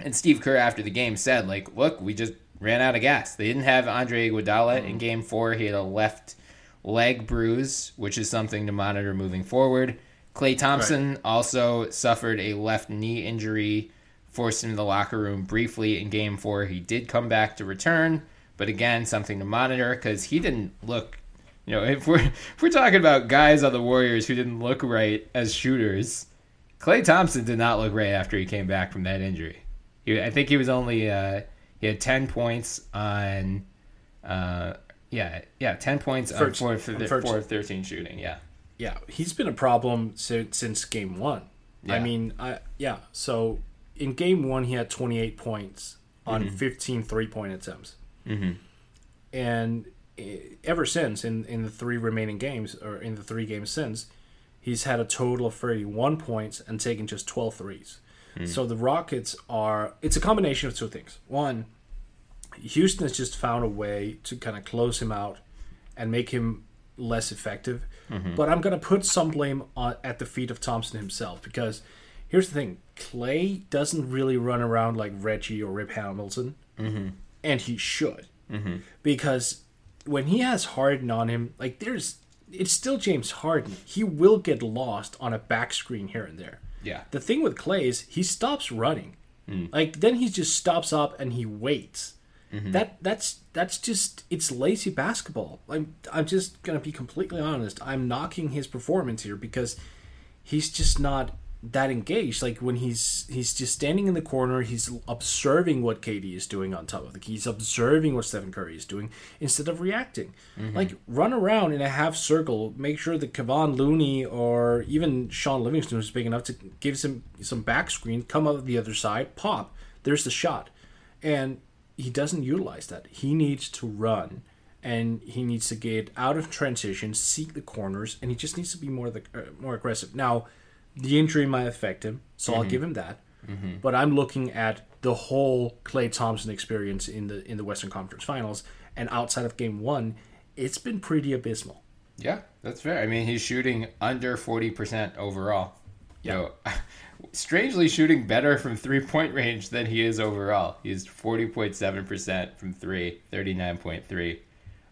and Steve Kerr after the game said, like, look, we just ran out of gas. They didn't have Andre Iguodala in game four. He had a left leg bruise, which is something to monitor moving forward. Klay Thompson also suffered a left knee injury, forced into the locker room briefly in game four. He did come back to return, but again, something to monitor because he didn't look. You know, if we're if we're talking about guys on the Warriors who didn't look right as shooters, Klay Thompson did not look great after he came back from that injury. He, I think he was only uh, he had ten points on, uh, yeah, yeah, ten points on four,
first-
four of thirteen shooting. Yeah,
Yeah, he's been a problem since, since game one. I mean, I yeah. So in game one, he had 28 points on 15 three point attempts. Mm-hmm. And eh, ever since, in, in the three remaining games, or in the three games since, he's had a total of 31 points and taken just 12 threes. Hmm. So the Rockets are, it's a combination of two things. One, Houston has just found a way to kind of close him out and make him less effective. Mm-hmm. But I'm going to put some blame on, at the feet of Thompson himself because here's the thing Klay doesn't really run around like Reggie or Rip Hamilton, mm-hmm. and he should. Mm-hmm. Because when he has Harden on him, like there's. It's still James Harden. He will get lost on a back screen here and there.
yeah,
The thing with Klay is he stops running. Mm. Like then he just stops up and he waits. Mm-hmm. That that's that's just it's lazy basketball. I'm I'm just gonna be completely honest. I'm knocking his performance here because he's just not that engaged. Like when he's he's just standing in the corner, he's observing what KD is doing on top of the key. He's observing what Stephen Curry is doing instead of reacting. Like run around in a half circle, make sure that Kevon Looney or even Shaun Livingston, who's big enough to give some some back screen, come up the other side, pop. There's the shot, and he doesn't utilize that. He needs to run and he needs to get out of transition, seek the corners, and he just needs to be more the, uh, more aggressive. Now, the injury might affect him, so I'll mm-hmm. give him that. Mm-hmm. But I'm looking at the whole Klay Thompson experience in the in the Western Conference Finals, and outside of Game One, it's been pretty abysmal.
yeah, that's fair. I mean, he's shooting under forty percent overall. Know, strangely shooting better from three point range than he is overall. He's forty point seven percent from three, 39.3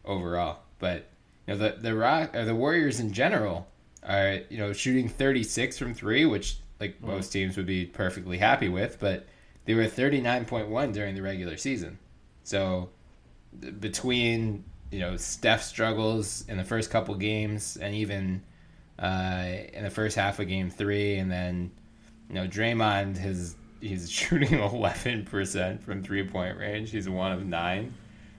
overall. But you know, the the rock or the Warriors in general are you know shooting thirty six from three, which like most teams would be perfectly happy with, but they were thirty nine point one during the regular season. So between you know Steph struggles in the first couple games and even uh, in the first half of game three, and then you know Draymond has he's shooting eleven percent from three point range. He's one of nine.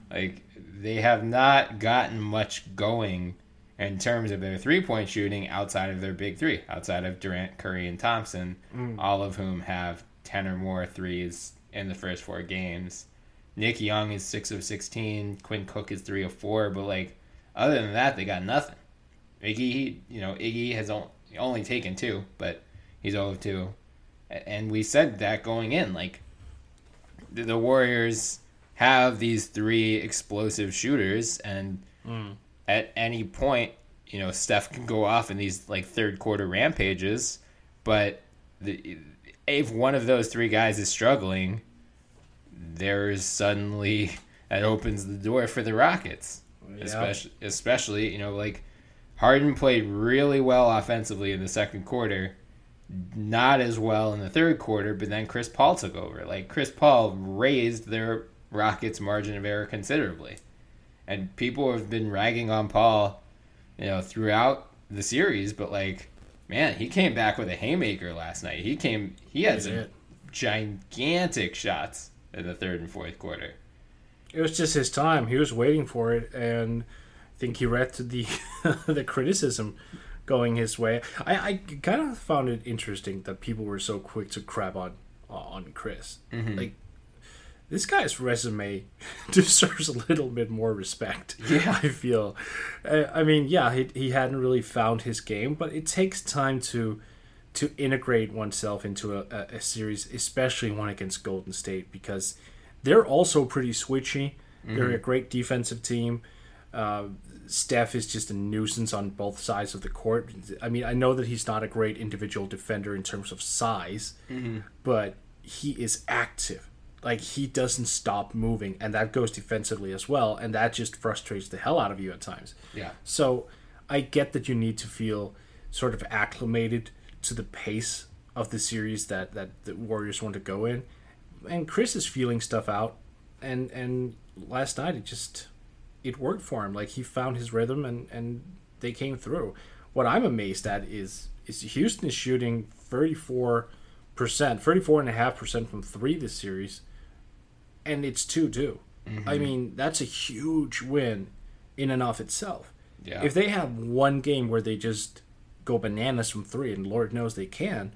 Like they have not gotten much going in terms of their three point shooting outside of their big three, outside of Durant, Curry, and Thompson, mm. all of whom have ten or more threes in the first four games. Nick Young is six of sixteen. Quinn Cook is three of four. But like, other than that, they got nothing. Iggy, you know, Iggy has only taken two, but he's 0 of two. And we said that going in, like, the, the Warriors have these three explosive shooters, and mm. At any point, you know, Steph can go off in these like third quarter rampages, but the, if one of those three guys is struggling, there's suddenly that opens the door for the Rockets. Especially, especially, you know, like Harden played really well offensively in the second quarter, not as well in the third quarter, but then Chris Paul took over. Like Chris Paul raised their Rockets' margin of error considerably. And people have been ragging on Paul, you know, throughout the series, but like, man, he came back with a haymaker last night. He came, he had some gigantic shots in the third and fourth quarter.
It was just his time. He was waiting for it, and I think he read to the the criticism going his way. I, I kind of found it interesting that people were so quick to crap on on Chris. Mm-hmm. Like this guy's resume deserves a little bit more respect.
Yeah.
I feel. I mean, yeah, he he hadn't really found his game, but it takes time to to integrate oneself into a, a, a series, especially one against Golden State, because they're also pretty switchy. They're a great defensive team. Uh, Steph is just a nuisance on both sides of the court. I mean, I know that he's not a great individual defender in terms of size, but he is active. Like he doesn't stop moving, and that goes defensively as well, and that just frustrates the hell out of you at times.
Yeah.
So I get that you need to feel sort of acclimated to the pace of the series that that the Warriors want to go in, and Chris is feeling stuff out, and and last night it just it worked for him. Like he found his rhythm, and and they came through. What I'm amazed at is is Houston is shooting 34 percent, 34 and a half percent from three this series, and it's two two. I mean that's a huge win in and of itself.
Yeah.
If they have one game where they just go bananas from three, and Lord knows they can,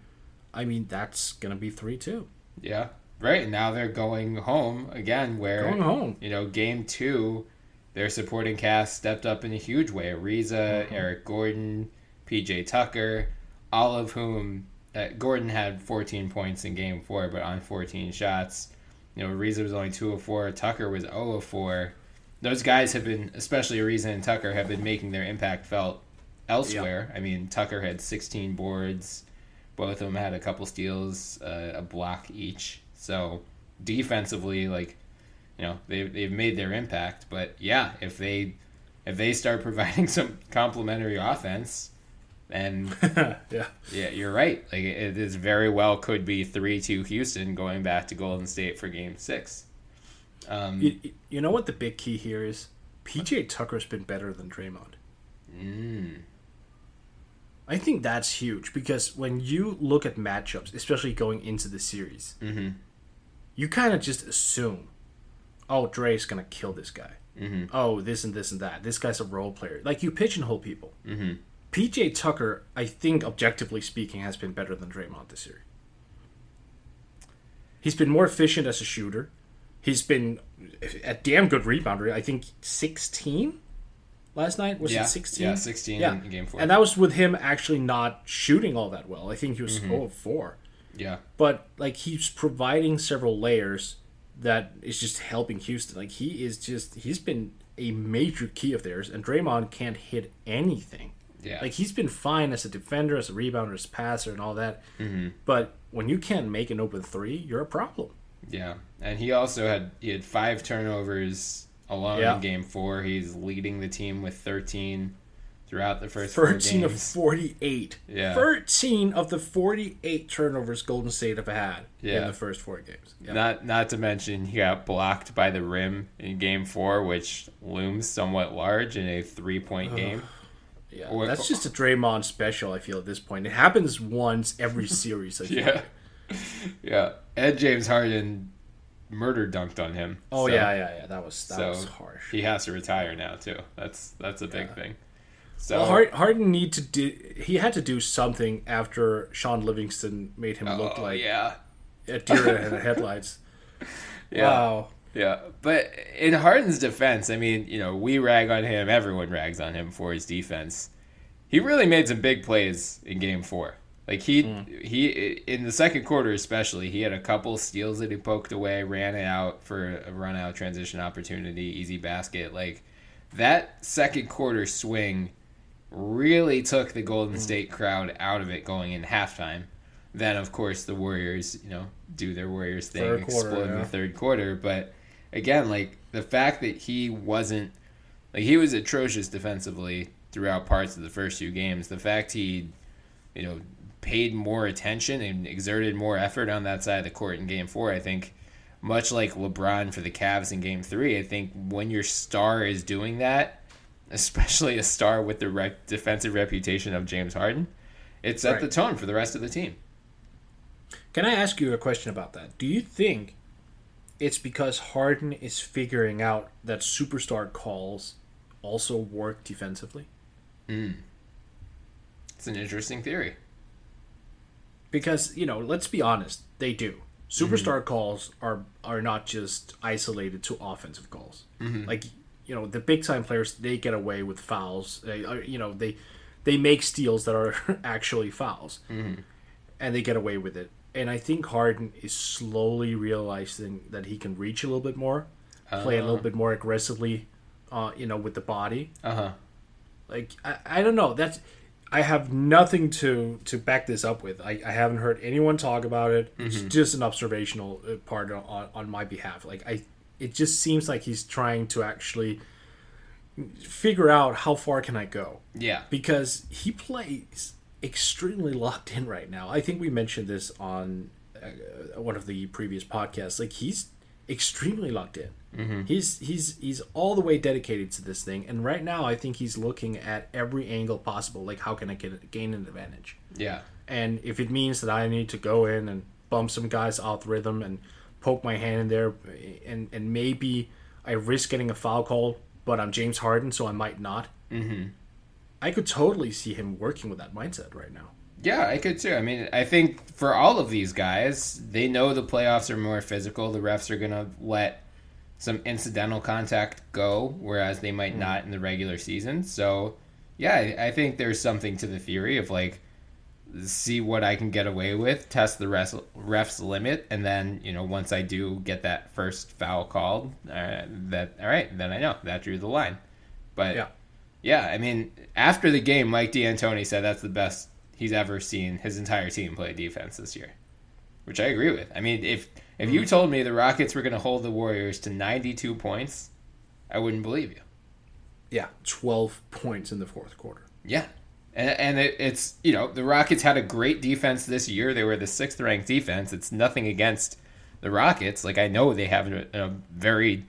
I mean that's gonna be three two.
Yeah. Right. Now they're going home again where
Going home.
You know, game two, their supporting cast stepped up in a huge way. Ariza,
Mm-hmm.
Eric Gordon, PJ Tucker, all of whom uh, Gordon had 14 points in game four, but on 14 shots. You know, Ariza was only 2 of 4, Tucker was 0 of 4. Those guys have been, especially Ariza and Tucker, have been making their impact felt elsewhere. I mean, Tucker had 16 boards. Both of them had a couple steals, uh, a block each. So defensively, like you know, they've they've made their impact. But yeah, if they if they start providing some complementary offense, then
Yeah.
yeah, you're right. Like it is very well could be three two Houston going back to Golden State for Game Six. Um,
You, you know what the big key here is? PJ Tucker's been better than Draymond. Hmm. I think that's huge because when you look at matchups, especially going into the series, mm-hmm. you kind of just assume, oh, Dre's gonna kill this guy. Mm-hmm. Oh, this and this and that. This guy's a role player. Like you pigeonhole people. Mm-hmm. PJ Tucker, I think, objectively speaking, has been better than Draymond this year. He's been more efficient as a shooter. He's been a damn good rebounder. I think 16 last night. Was
Yeah,
it 16?
yeah, 16 in game four.
And that was with him actually not shooting all that well. I think he was
Mm-hmm.
0 of 4.
yeah,
But, like, he's providing several layers that is just helping Houston. Like, he is just, he's been a major key of theirs, and Draymond can't hit anything.
Yeah.
Like he's been fine as a defender, as a rebounder, as a passer, and all that.
Mm-hmm.
But when you can't make an open three, you're a problem.
Yeah, and he also had he had five turnovers alone
Yeah.
in Game Four. He's leading the team with thirteen throughout the first four
Thirteen of forty-eight.
Yeah.
Thirteen of the forty-eight turnovers Golden State have had in the first four games. Yeah.
Not not to mention he got blocked by the rim in Game Four, which looms somewhat large in a three point game.
Yeah.
or-
That's just a Draymond special. I feel at this point, it happens once every series. I feel.
Yeah, yeah. Ed James Harden murder dunked on him.
Oh
so-
yeah, yeah, yeah. That was that
so
was harsh.
he has to retire now too. That's that's a big thing. So
Well, Harden need to do. He had to do something after Shaun Livingston made him look
oh,
like
yeah,
a deer in the headlights.
yeah.
Wow.
Yeah, but in Harden's defense, I mean, you know, we rag on him. Everyone rags on him for his defense. He really made some big plays in Game Four. Like he mm. he in the second quarter especially, he had a couple steals that he poked away, ran it out for a run out transition opportunity, easy basket. Like that second quarter swing really took the Golden mm. State crowd out of it going in halftime. Then of course the Warriors, you know, do their Warriors thing,
quarter,
explode in the third quarter. But again, like the fact that he wasn't like he was atrocious defensively throughout parts of the first two games. The fact he, you know, paid more attention and exerted more effort on that side of the court in game four, I think much like LeBron for the Cavs in game three, I think when your star is doing that, especially a star with the re- defensive reputation of James Harden, it set
Right.
the tone for the rest of the team.
Can I ask you a question about that? Do you think it's because Harden is figuring out that superstar calls also work defensively? Hmm.
It's an interesting theory.
Because, you know, let's be honest, they do. Superstar mm-hmm. calls are are not just isolated to offensive calls. Mm-hmm. Like, you know, the big time players they get away with fouls. They are, you know, they they make steals that are actually fouls. Mm-hmm. And they get away with it. And I think Harden is slowly realizing that he can reach a little bit more, play a little bit more aggressively, uh, you know, with the body.
Uh huh.
Like I, I don't know. That's I have nothing to to back this up with. I, I haven't heard anyone talk about it. It's just an observational uh, part on on my behalf. Like I, it just seems like he's trying to actually figure out how far can I go
Yeah.
because he plays extremely locked in right now. I think we mentioned this on uh, one of the previous podcasts. Like he's extremely locked in. He's he's he's all the way dedicated to this thing, and right now I think he's looking at every angle possible. Like how can I get gain an advantage?
Yeah.
And if it means that I need to go in and bump some guys off rhythm and poke my hand in there, and and maybe I risk getting a foul call, but I'm James Harden, so I might not. Mm-hmm. I could totally see him working with that mindset right now.
Yeah, I could too. I mean, I think for all of these guys, they know the playoffs are more physical. The refs are going to let some incidental contact go, whereas they might not in the regular season. So, yeah, I, I think there's something to the theory of like, see what I can get away with, test the refs, refs limit, and then, you know, once I do get that first foul called, uh, that, all right, then I know that drew the line. But,
Yeah.
Yeah, I mean, after the game, Mike D'Antoni said that's the best he's ever seen his entire team play defense this year, which I agree with. I mean, if if you mm-hmm. told me the Rockets were going to hold the Warriors to 92 points, I wouldn't believe you.
Yeah, twelve points in the fourth quarter.
Yeah. And, and it, it's, you know, the Rockets had a great defense this year. They were the sixth ranked defense. It's nothing against the Rockets. Like, I know they have a, a very,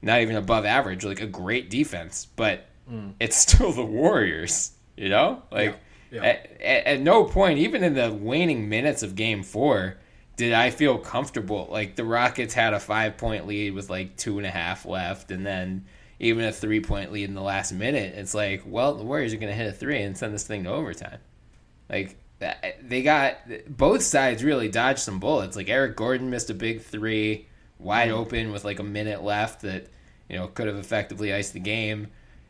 not even above average, like a great defense, but Mm. it's still the Warriors, you know? Like,
Yeah.
At, at, at no point, even in the waning minutes of game four, did I feel comfortable. Like, the Rockets had a five point lead with like two and a half left, and then even a three point lead in the last minute. It's like, well, the Warriors are going to hit a three and send this thing to overtime. Like, they got both sides really dodged some bullets. Like, Eric Gordon missed a big three wide mm. open with like a minute left that, you know, could have effectively iced the game.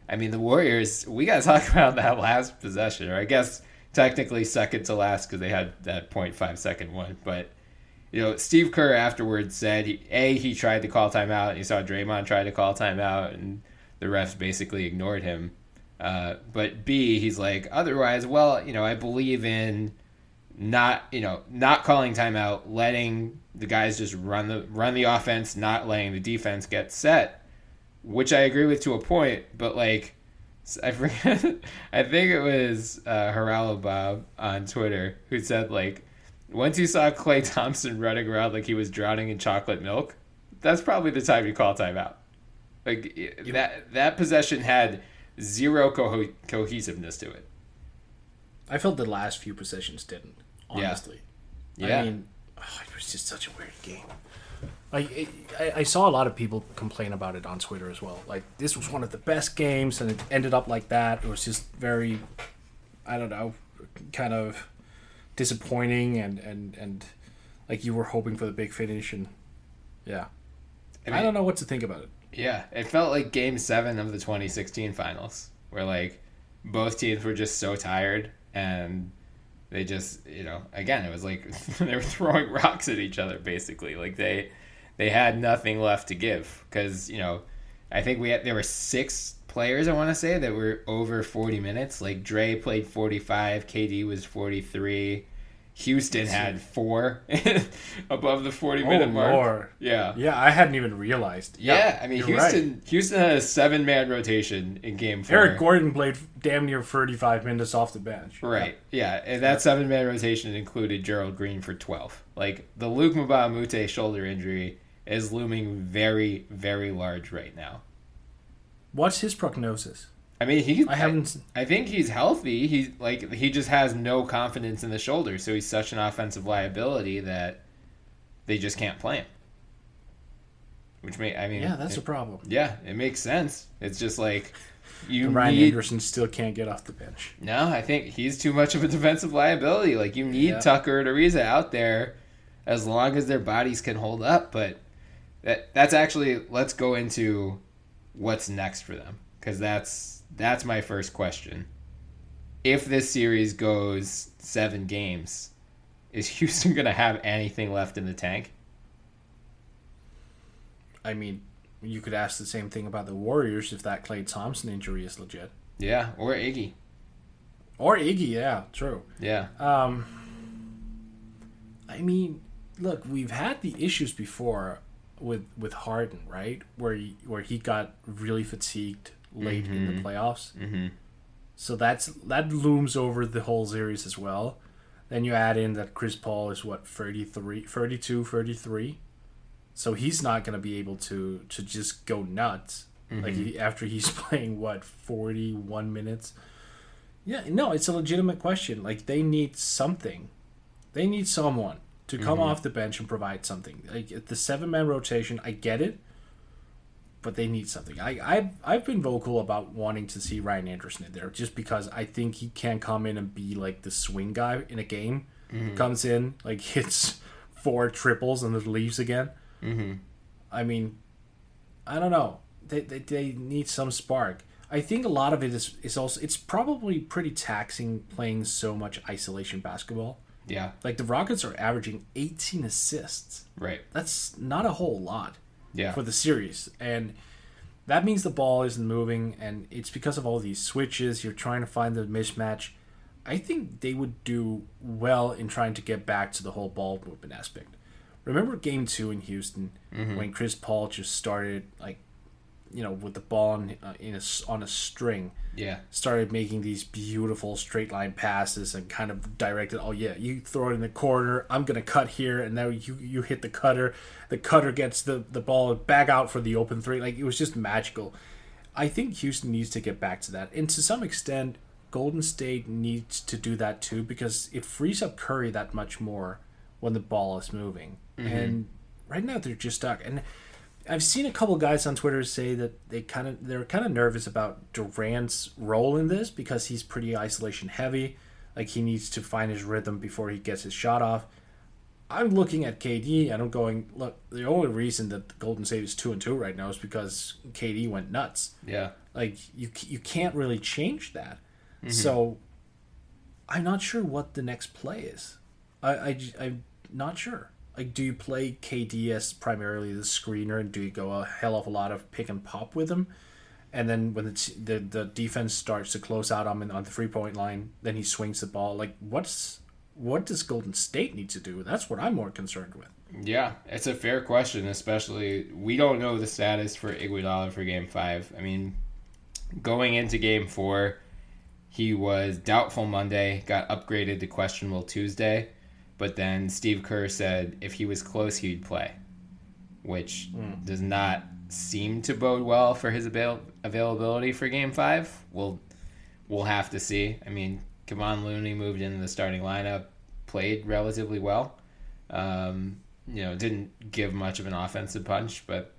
I mean, the Warriors, we got to talk about that last possession, or I guess technically second to last because they had that 0.5 second one. But, you know, Steve Kerr afterwards said, he, A, he tried to call timeout, and he saw Draymond try to call timeout, and the refs basically ignored him. Uh, but B, he's like, otherwise, well, you know, I believe in not, you know, not calling timeout, letting the guys just run the run the offense, not letting the defense get set which I agree with to a point, but like I forget, I think it was uh, Haralabob on Twitter who said like once you saw Klay Thompson running around like he was drowning in chocolate milk, that's probably the time you call timeout. Like i- that that possession had zero co- cohesiveness to it.
I felt the last few possessions didn't. Honestly,
Yeah.
I mean, oh, it was just such a weird game. Like it, I, I saw a lot of people complain about it on Twitter as well. Like this was one of the best games, and it ended up like that. It was just very, I don't know, kind of disappointing, and and and like you were hoping for the big finish, and yeah, I,
mean-
don't know what to think about it.
Yeah, it felt like Game Seven of the 2016 Finals, where like both teams were just so tired and they just, you know, again, it was like they were throwing rocks at each other basically. Like they they had nothing left to give because you know, I think we had there were six players I want to say that were over 40 minutes. Like Dre played 45, KD was 43. Houston had four above the 40 minute mark.
Lord.
Yeah.
Yeah, I hadn't even realized.
Yeah, I mean Houston.
right.
Houston had a seven man rotation in Game Four.
Eric Gordon played damn near 35 minutes off the bench.
Right. Yeah, and that seven man rotation included Gerald Green for twelve. Like the Luc Mbah a Moute shoulder injury is looming very, very large right now.
What's his prognosis?
I mean, he.
I haven't.
I think he's healthy. He like he just has no confidence in the shoulder, so he's such an offensive liability that they just can't play him. Which may I mean,
Yeah, that's
it,
a problem.
yeah, it makes sense. It's just like you
Ryan
need.
Anderson still can't get off the bench.
No, I think he's too much of a defensive liability. Like you need
Yeah.
Tucker and Ariza out there as long as their bodies can hold up. But that that's actually let's go into what's next for them because that's that's my first question. If this series goes seven games, is Houston going to have anything left in the tank?
I mean, you could ask the same thing about the Warriors if that Klay Thompson injury is legit.
Yeah, or Iggy.
Or Iggy, yeah, true.
Yeah,
Um, I mean, look, we've had the issues before with with Harden, right? Where he, where he got really fatigued late in the playoffs. Mm-hmm. So that's that looms over the whole series as well. Then you add in that Chris Paul is what 33, 32, 33. So he's not going to be able to to just go nuts like he, after he's playing what 41 minutes. Yeah, no, it's a legitimate question. Like they need something. They need someone to come off the bench and provide something. Like the seven man rotation, I get it, but they need something. I I've, I've been vocal about wanting to see Ryan Anderson in there just because I think he can come in and be like the swing guy in a game. Comes in like hits four triples and then leaves again. Mm-hmm. I mean, I don't know. They, they, they need some spark. I think a lot of it is, is also it's probably pretty taxing playing so much isolation basketball.
Yeah,
Like the Rockets are averaging 18 assists.
right.
That's not a whole lot
Yeah,
for the series. And that means the ball isn't moving and it's because of all these switches, you're trying to find the mismatch. I think they would do well in trying to get back to the whole ball movement aspect. Remember game 2 in Houston mm-hmm. when Chris Paul just started like you know with the ball in, uh, in a on a string.
Yeah,
started making these beautiful straight line passes and kind of directed oh yeah you throw it in the corner i'm gonna cut here and now you you hit the cutter. The cutter gets the the ball back out for the open three. Like it was just magical. I think houston needs to get back to that. And to some extent golden state needs to do that too because it frees up curry that much more when the ball is moving. And right now they're just stuck. And I've seen a couple guys on Twitter say that they kind of they're kind of nervous about Durant's role in this because he's pretty isolation heavy. Like he needs to find his rhythm before he gets his shot off. I'm looking at KD and I'm going, look, the only reason that the Golden State is two and two right now is because KD went nuts.
yeah.
Like you you can't really change that. Mm-hmm. So I'm not sure what the next play is. I, I I'm not sure. Like, do you play KD as primarily the screener, and do you go a hell of a lot of pick and pop with him? And then when it's, the the defense starts to close out on on the three point line, then he swings the ball. Like, what's what does Golden State need to do? That's what I'm more concerned with.
Yeah, it's a fair question, especially we don't know the status for Iguodala for Game Five. I mean, going into Game Four, he was doubtful Monday, got upgraded to questionable Tuesday, but then Steve Kerr said if he was close, he'd play, which does not seem to bode well for his avail- availability for Game Five. We'll we'll have to see. I mean, Kevon Looney moved into the starting lineup, played relatively well. Um, you know, didn't give much of an offensive punch, but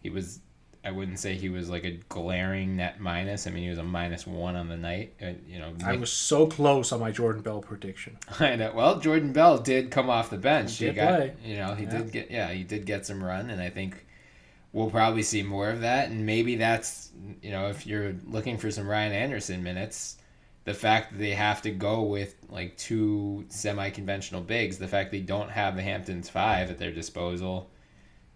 he was. I wouldn't say he was like a glaring net minus. I mean, he was a minus one on the night. Uh, You know,
I was so close on my Jordan Bell prediction.
I know. Well, Jordan Bell did come off the bench.
He did
got,
play.
You know, he
Yeah.
did get. Yeah, he did get some run, and I think we'll probably see more of that. And maybe that's you know, if you're looking for some Ryan Anderson minutes, the fact that they have to go with like two semi-conventional bigs, the fact they don't have the Hamptons five at their disposal,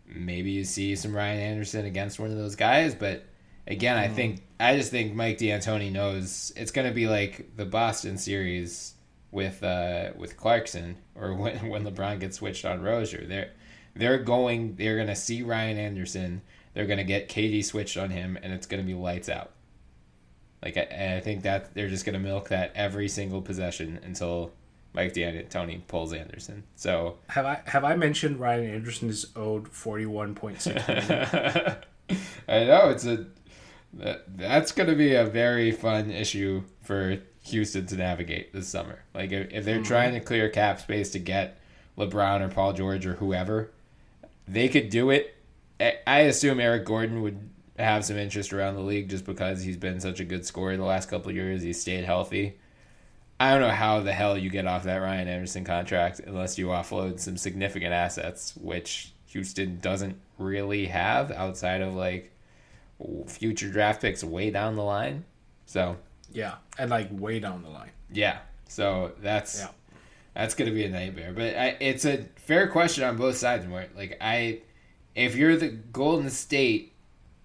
maybe you see some Ryan Anderson against one of those guys. But again, I think I just think Mike D'Antoni knows it's going to be like the Boston series with uh, with Clarkson or when when LeBron gets switched on Rozier. They're they're going they're going to see Ryan Anderson. They're going to get KD switched on him, and it's going to be lights out. Like I, I think that they're just going to milk that every single possession until Mike D'Antoni pulls Anderson. So
Have I have I mentioned Ryan Anderson is owed forty one point six million?
I know it's a That that's going to be a very fun issue for Houston to navigate this summer. Like if, if they're mm-hmm. trying to clear cap space to get LeBron or Paul George or whoever, they could do it. I- I assume Eric Gordon would have some interest around the league just because he's been such a good scorer the last couple of years. He's stayed healthy. I don't know how the hell you get off that Ryan Anderson contract unless you offload some significant assets, which Houston doesn't really have outside of like future draft picks way down the line. So
Yeah, and like way down the line.
yeah, so that's
Yeah.
that's gonna be a nightmare. But I, it's a fair question on both sides. More like I, if you're the Golden State,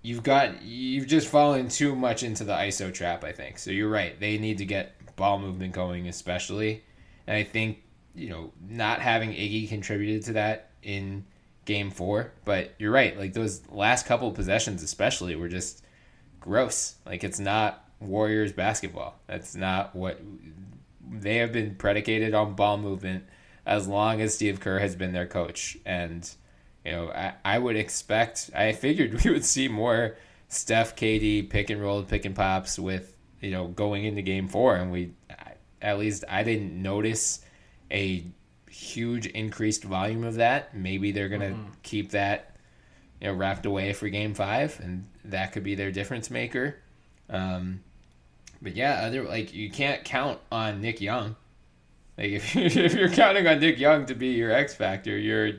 you've got you've just fallen too much into the ISO trap. I think so. You're right. They need to get ball movement going, especially, and I think you know not having Iggy contributed to that in Game Four. But you're right. Like those last couple possessions, especially, were just gross. Like it's not Warriors basketball. That's not what they have been predicated on ball movement as long as Steve Kerr has been their coach. And, you know, I, I would expect, I figured we would see more Steph, KD, pick and roll, pick and pops with, you know, going into game four. And we, at least I didn't notice a huge increased volume of that. Maybe they're going to keep that, you know, wrapped away for game five. And that could be their difference maker. Um, but yeah, other like you can't count on Nick Young. Like if you, if you're counting on Nick Young to be your X factor, you're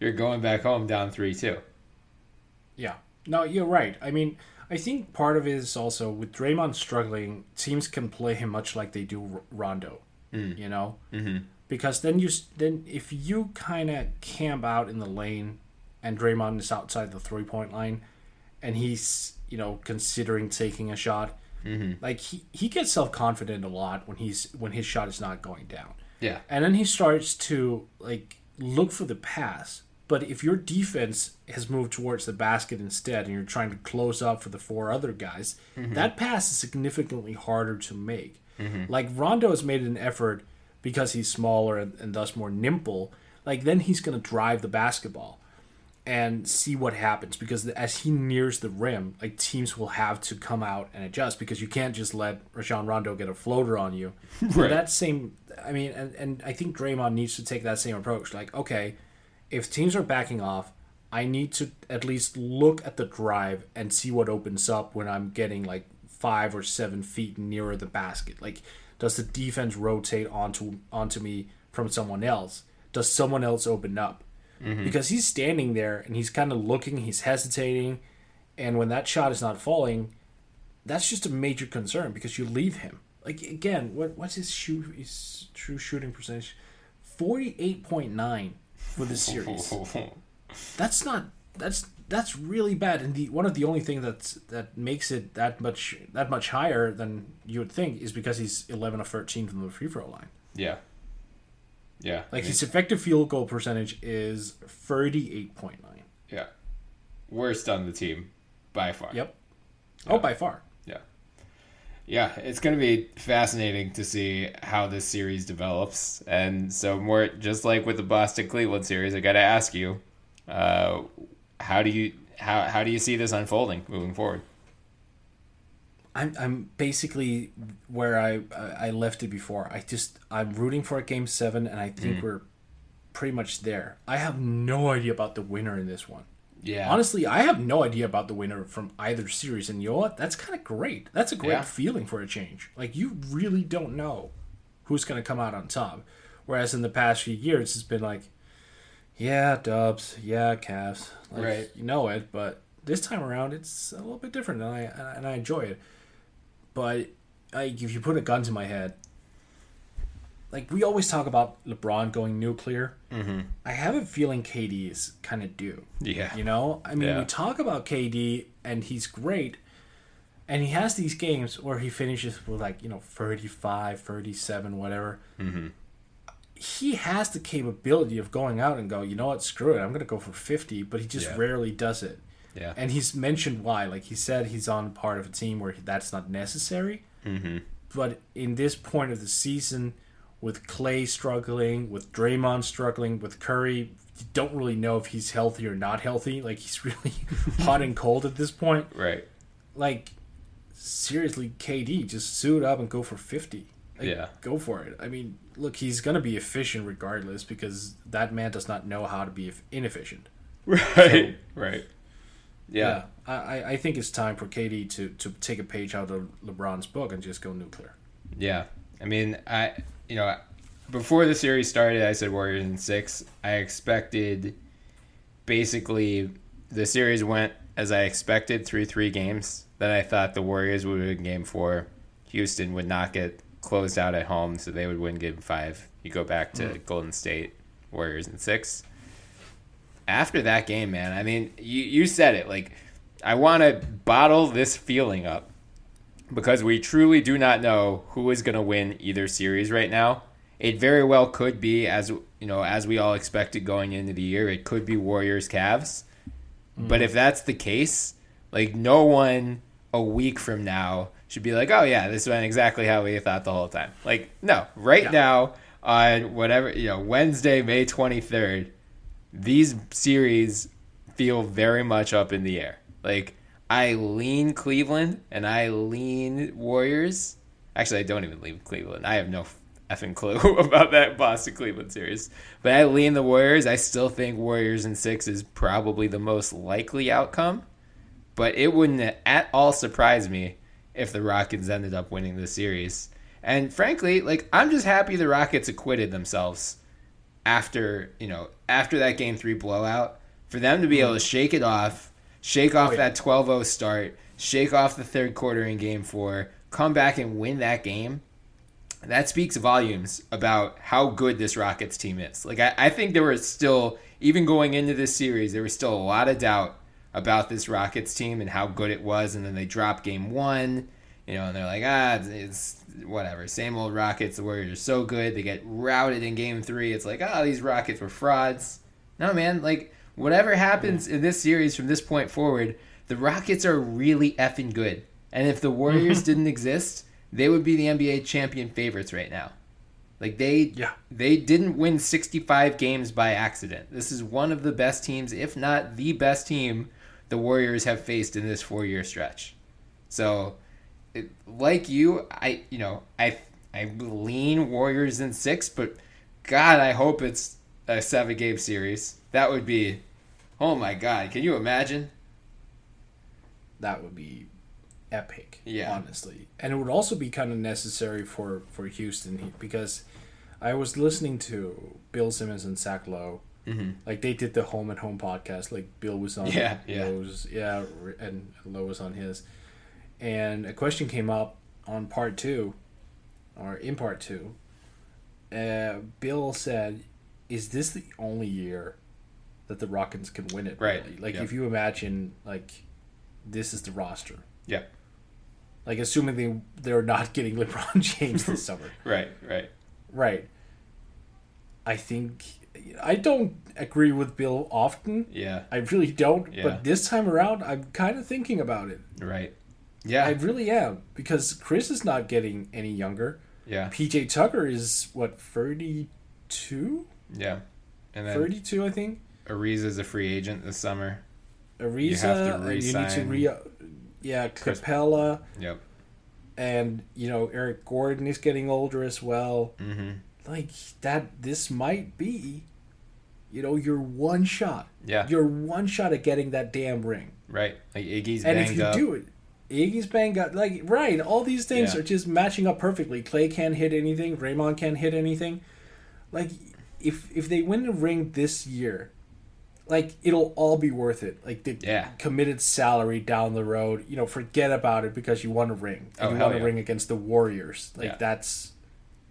you're going back home down three two.
Yeah. No, you're right. I mean, I think part of it is also with Draymond struggling, teams can play him much like they do Rondo. You know, mm-hmm. because then you then if you kind of camp out in the lane, and Draymond is outside the three point line, and he's you know considering taking a shot, like he he gets self confident a lot when he's when his shot is not going down.
Yeah.
And then he starts to like look for the pass. But if your defense has moved towards the basket instead and you're trying to close up for the four other guys, mm-hmm. that pass is significantly harder to make. Mm-hmm. Like Rondo has made an effort because he's smaller and, and thus more nimble. Like then he's going to drive the basketball and see what happens because as he nears the rim, like teams will have to come out and adjust because you can't just let Rajon Rondo get a floater on you. So
Right.
that same, I mean, and, and I think Draymond needs to take that same approach. Like, okay, if teams are backing off, I need to at least look at the drive and see what opens up when I'm getting like five or seven feet nearer the basket. Like, does the defense rotate onto onto me from someone else? Does someone else open up? Mm-hmm. Because he's standing there and he's kind of looking, he's hesitating, and when that shot is not falling, that's just a major concern because you leave him. Like again, what what's his shoot his true shooting percentage? Forty eight point nine for the series. that's not that's that's really bad and the one of the only thing that's that makes it that much that much higher than you would think is because he's 11 of 13 from the free throw line
Yeah. Yeah.
like his effective field goal percentage is 38.9
yeah. Worst on the team by far.
yep oh by far
Yeah. It's going to be fascinating to see how this series develops. And so, more just like with the Boston Cleveland series, I got to ask you, uh, how do you how how do you see this unfolding moving forward?
I'm, I'm basically where I I left it before. I just I'm rooting for a game seven, and I think we're pretty much there. I have no idea about the winner in this one.
Yeah,
Honestly, I have no idea about the winner from either series, and you know what? That's kind of great. That's a great
Yeah.
feeling for a change. Like you really don't know who's going to come out on top. Whereas in the past few years, it's been like, yeah, Dubs, yeah, Cavs, like,
Right.
You know it, but this time around, it's a little bit different, and I and I enjoy it. But like, if you put a gun to my head, like we always talk about LeBron going nuclear. Mm-hmm. I have a feeling KD is kind of due.
Yeah.
You know, I mean,
Yeah.
we talk about KD and he's great, and he has these games where he finishes with like you know 35, 37, whatever. Mm-hmm. He has the capability of going out and go, you know what, screw it, I'm gonna go for fifty, but he just
Yeah.
rarely does it.
Yeah.
And he's mentioned why. Like he said, he's on part of a team where that's not necessary. Mm-hmm. But in this point of the season, with Klay struggling, with Draymond struggling, with Curry, you don't really know if he's healthy or not healthy. Like he's really hot and cold at this point.
right.
Like seriously, KD, just suit up and go for 50. Like,
Yeah.
Go for it. I mean, look, he's going to be efficient regardless because that man does not know how to be inefficient.
Right. right. Yeah.
I, I- I think it's time for KD to, to take a page out of LeBron's book and just go nuclear.
Yeah. I mean, I you know, before the series started, I said Warriors in six. I expected basically the series went as I expected through three games. Then I thought the Warriors would win game four. Houston would not get closed out at home, so they would win game five. You go back to hmm. Golden State, Warriors in six. After that game, man, I mean, you, you said it. Like, I want to bottle this feeling up because we truly do not know who is going to win either series right now. It very well could be as you know, as we all expected going into the year, it could be Warriors Cavs. But if that's the case, like no one a week from now should be like, "Oh yeah, this went exactly how we thought the whole time." Like no, right now on whatever, you know, Wednesday, May 23rd, these series feel very much up in the air. Like I lean Cleveland and I lean Warriors. Actually, I don't even lean Cleveland. I have no effing clue about that Boston Cleveland series. But I lean the Warriors. I still think Warriors in six is probably the most likely outcome. But it wouldn't at all surprise me if the Rockets ended up winning the series. And frankly, like I'm just happy the Rockets acquitted themselves after you know after that game three blowout for them to be able to mm-hmm. shake it off shake off that 12-0 start shake off the third quarter in game four come back and win that game that speaks volumes about how good this rockets team is like I, I think there was still even going into this series there was still a lot of doubt about this rockets team and how good it was and then they dropped game one you know, and they're like, ah, it's, it's whatever, same old Rockets. The Warriors are so good. They get routed in Game Three. It's like, oh, these Rockets were frauds. No, man, like whatever happens in this series from this point forward, the Rockets are really effing good. And if the Warriors didn't exist, they would be the NBA champion favorites right now. Like they,
Yeah.
they didn't win 65 games by accident. This is one of the best teams, if not the best team, the Warriors have faced in this four-year stretch. So it, like you, I you know I I lean Warriors in six, but God, I hope it's a seven game series. That would be, oh my God, can you imagine?
That would be epic.
Yeah.
honestly, and it would also be kind of necessary for for Houston because I was listening to Bill Simmons and Zach Lowe. Mm-hmm. Like they did the home and home podcast. Like Bill was on
Yeah, yeah.
Lowe's, yeah, and Lowe was on his. And a question came up on part two, or in part two. Uh, Bill said, "Is this the only year that the Rockets can win it?"
Right,
really? Like
yeah.
if you imagine, like this is the roster.
Yeah,
Like assuming they they're not getting LeBron James this summer.
right, right.
Right. I think I don't agree with Bill often.
Yeah,
I really don't.
Yeah.
But this time around, I'm kind of thinking about it.
right. Yeah,
I really am because Chris is not getting any younger.
yeah,
PJ Tucker is what 32?
yeah. And then
32, I think.
Ariza's a free agent this summer.
Ariza,
have to
uh, you need to
re-sign.
Yeah, Capela,
Yep.
and you know Eric Gordon is getting older as well.
Mm-hmm.
like that this might be you know your one shot
Yeah.
your one shot at getting that damn ring
Right. Like Iggy's
and if you
up.
do it Iggy's banged up like right all these things
Yeah.
are just matching up perfectly Klay can't hit anything Draymond can't hit anything like if if they win the ring this year like it'll all be worth it like the
Yeah.
committed salary down the road you know forget about it because you want a ring
Oh,
you want a
yeah.
ring against the Warriors like
Yeah.
that's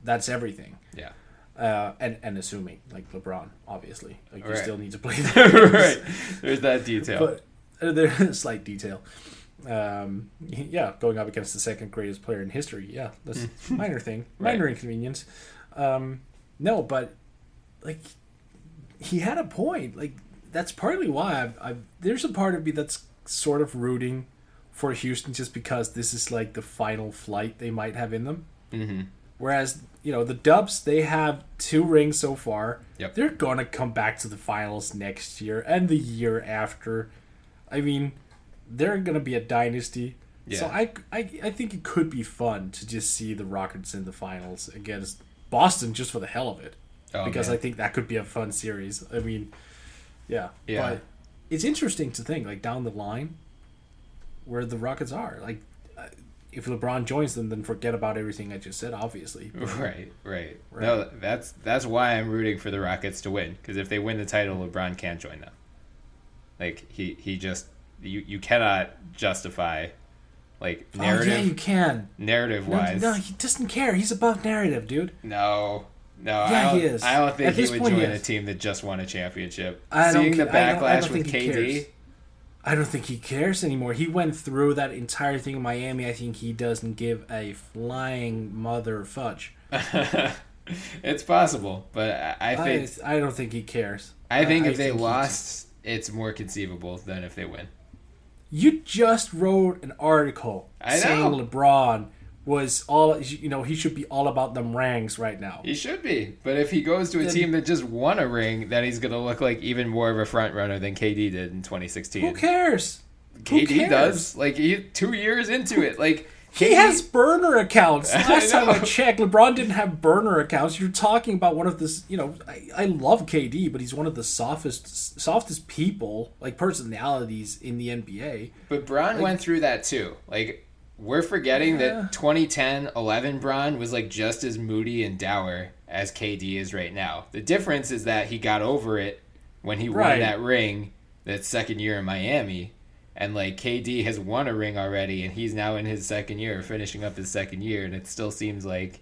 that's everything
Yeah.
uh, and and assuming like LeBron, obviously, like you
Right.
still need to play there.
right. There's that detail.
But uh, there's a slight detail. Um, yeah, going up against the second greatest player in history. Yeah, that's minor thing, minor
Right.
inconvenience. Um, no, but like he had a point. Like that's partly why I've, I've there's a part of me that's sort of rooting for Houston just because this is like the final flight they might have in them.
mm-hmm.
Whereas, you know, the Dubs, they have two rings so far.
Yep.
They're going to come back to the finals next year and the year after. I mean, they're going to be a dynasty.
Yeah.
So I, I I think it could be fun to just see the Rockets in the finals against Boston just for the hell of it.
Oh,
because
man.
I think that could be a fun series. I mean, yeah.
Yeah.
But it's interesting to think like down the line where the Rockets are. Like uh, if LeBron joins them then forget about everything I just said obviously.
Right, right. No, that's that's why I'm rooting for the Rockets to win. Because if they win the title, LeBron can't join them. Like he he just you you cannot justify like
Oh yeah, you can.
narrative
No,
wise.
no, he doesn't care. He's above narrative, dude.
No, no,
Yeah,
I don't,
he is.
I don't think
At
he would
point, he
join a team that just won a championship.
I don't
Seeing the
ca- I don't- I
backlash
don't
with
he
KD,
cares. I don't think he cares anymore. He went through that entire thing in Miami. I think he doesn't give a flying mother fudge.
it's possible, but I, I think
I, I don't think he cares.
I think
I
if they
think
lost, it's more conceivable than if they win.
You just wrote an article
I
saying
know.
LeBron was all you know. He should be all about them rings right now.
He should be, but if he goes to a
Then-
team that just won a ring, then he's gonna look like even more of a front runner than KD did in 2016.
Who cares? Who
KD
cares?
does. Like he two years into it, like
He
KD
has burner accounts. Last time I checked, LeBron didn't have burner accounts. You're talking about one of the, you know, I, I love KD, but he's one of the softest, softest people, like personalities in the NBA.
But Bron went through that too. Like we're forgetting that 2010 11 Bron was like just as moody and dour as KD is right now. The difference is that he got over it when he won that ring that second year in Miami. And like KD has won a ring already and he's now in his second year, finishing up his second year, and it still seems like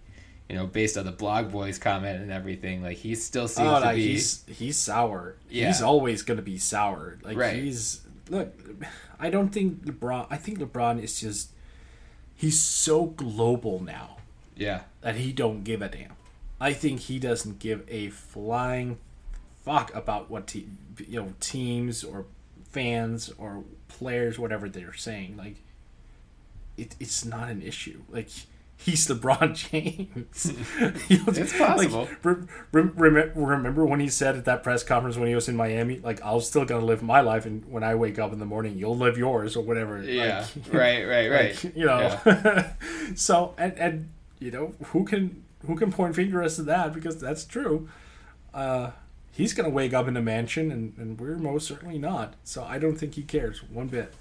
you know, based on the blog boys comment and everything, like he still seems
Oh,
to be
he's he's sour.
Yeah.
He's always gonna be sour. Like
Right.
he's look. I don't think LeBron. I think LeBron is just he's so global now
yeah.
that he don't give a damn. I think he doesn't give a flying fuck about what te- you know teams or fans or players whatever they're saying. Like it, it's not an issue. Like he's LeBron James.
It's possible.
Like, re- re- rem- remember when he said at that press conference when he was in Miami, like I'll still gonna live my life, and when I wake up in the morning, you'll live yours or whatever.
Yeah.
Like,
right, right, right.
like, you know
Yeah.
so and and you know who can who can point fingers to that because that's true uh he's gonna wake up in a mansion and, and we're most certainly not so i don't think he cares one bit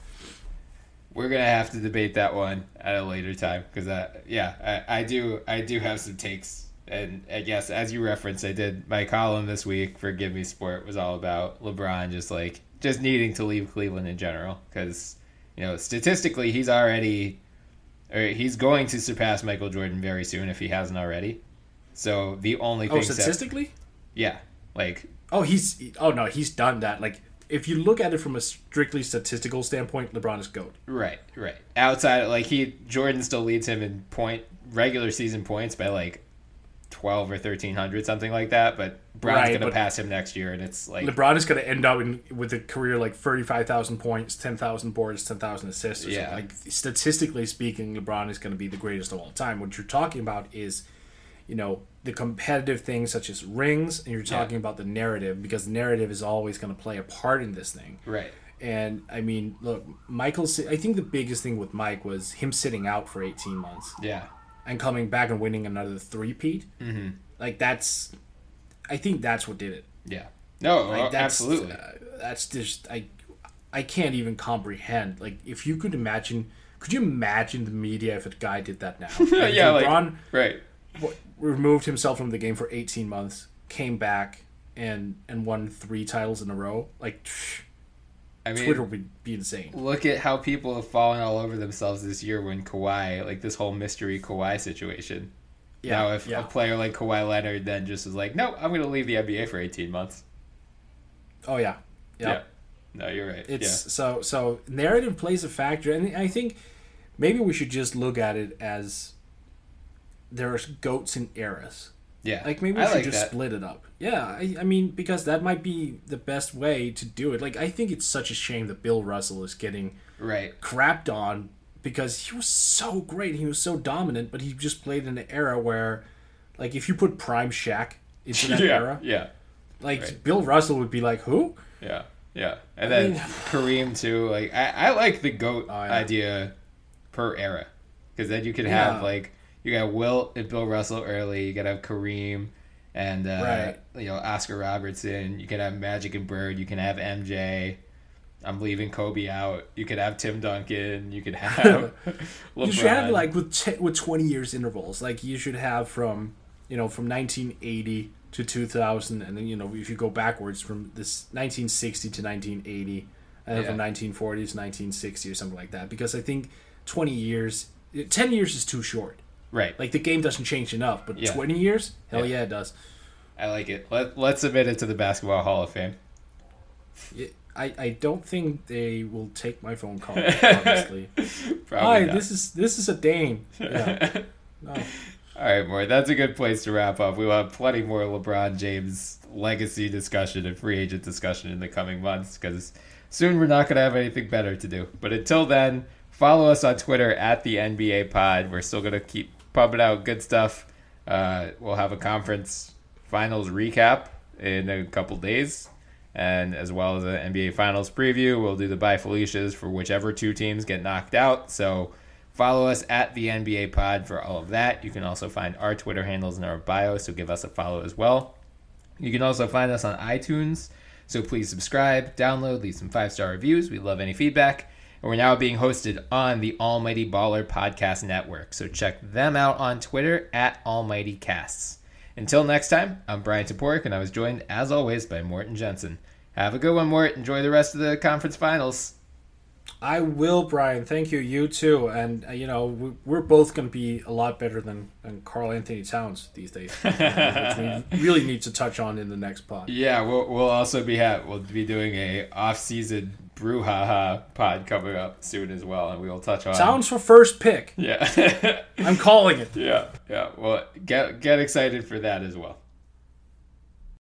We're gonna have to debate that one at a later time because, uh, yeah, I, I do, I do have some takes, and I guess as you referenced, I did my column this week for GiveMeSport was all about LeBron just like just needing to leave Cleveland in general because you know statistically he's already, or he's going to surpass Michael Jordan very soon if he hasn't already. So the only thing
oh
thing, that-
statistically
yeah, like
oh he's oh no he's done that like if you look at it from a strictly statistical standpoint lebron is goat
Right, right. Outside, of like he Jordan still leads him in point regular season points by like twelve or thirteen hundred, something like that. But Brown's
Right,
gonna
but-
pass him next year, and it's like
lebron is going to end up in, with a career like 35000 points 10000 boards 10000 assists or
Yeah.
something. like statistically speaking lebron is going to be the greatest of all time what you're talking about is you know the competitive things such as rings and you're talking about the narrative because narrative is always going to play a part in this thing.
Right,
and i mean look michael i think the biggest thing with mike was him sitting out for 18 months.
Yeah,
and coming back and winning another three-peat. Mm-hmm. like that's i think that's what did it.
Yeah. No,
like
oh,
that's
absolutely.
uh, that's just i i can't even comprehend. Like if you could imagine could you imagine the media if a guy did that now? Like,
yeah, like right.
Removed himself from the game for 18 months, came back and and won three titles in a row, like psh,
I mean,
Twitter would be insane.
look at how people have fallen all over themselves this year when Kawhi, like this whole mystery Kawhi situation.
Yeah,
now, if
yeah.
a player like Kawhi Leonard then just was like, "No, I'm going to leave the NBA for 18 months."
Oh yeah, yeah.
Yeah. No, you're right.
It's
yeah.
so so narrative plays a factor, and I think maybe we should just look at it as there's goats and eras.
Yeah.
Like maybe we
I
should
like
just
that.
split it up. Yeah, I, I mean because that might be the best way to do it. Like I think it's such a shame that Bill Russell is getting
Right.
crapped on because he was so great, he was so dominant, but he just played in an era where, like, if you put Prime Shaq into that
yeah.
era,
Yeah.
like
right.
Bill Russell would be like, who?
Yeah, yeah, and then
mean-
Kareem too. Like I, I like the goat
Oh, yeah.
idea per era, because then you could have like you got Wilt and Bill Russell early. You got to have Kareem and uh,
Right.
you know Oscar Robertson. You can have Magic and Bird. You can have MJ. I'm leaving Kobe out. You could have Tim Duncan. You could have LeBron.
You should have like with t- with twenty years intervals. Like you should have from you know from 1980 to 2000, and then you know if you go backwards from this 1960 to 1980, and then from
Yeah.
1940 to 1960 or something like that. Because I think 20 years, 10 years is too short.
Right.
Like the game doesn't change enough, but
Yeah.
20 years, hell
Yeah.
yeah, it does.
I like it. Let Let's submit it to the Basketball Hall of Fame.
It- I, I don't think they will take my phone call. Honestly,
Probably
hi,
not.
this is this is a Dane. Yeah. No.
All right, Moore. That's a good place to wrap up. We will have plenty more LeBron James legacy discussion and free agent discussion in the coming months because soon we're not going to have anything better to do. But until then, follow us on Twitter at the NBA Pod. We're still going to keep pumping out good stuff. Uh, we'll have a conference finals recap in a couple days, and as well as an NBA Finals preview. We'll do the bye Felicias for whichever two teams get knocked out. So. Follow us at the NBA Pod for all of that. You can also find our Twitter handles in our bio, so give us a follow as well. You can also find us on iTunes, so please subscribe, download, leave some five star reviews. We love any feedback. And we're now being hosted on the Almighty Baller Podcast Network, so check them out on Twitter at Almighty Casts. Until next time, I'm Bryan Toporek, and I was joined, as always, by Morten Jensen. Have a good one, Mort. Enjoy the rest of the conference finals.
I will, Bryan. Thank you. You too. And uh, you know, we, we're both going to be a lot better than, than Karl-Anthony Towns these days, which we really need to touch on in the next pod.
Yeah, we'll, we'll also be ha- we'll be doing a off season brouhaha pod coming up soon as well, and we will touch on
Towns for first pick.
Yeah,
I'm calling it.
yeah, yeah. Well, get get excited for that as well.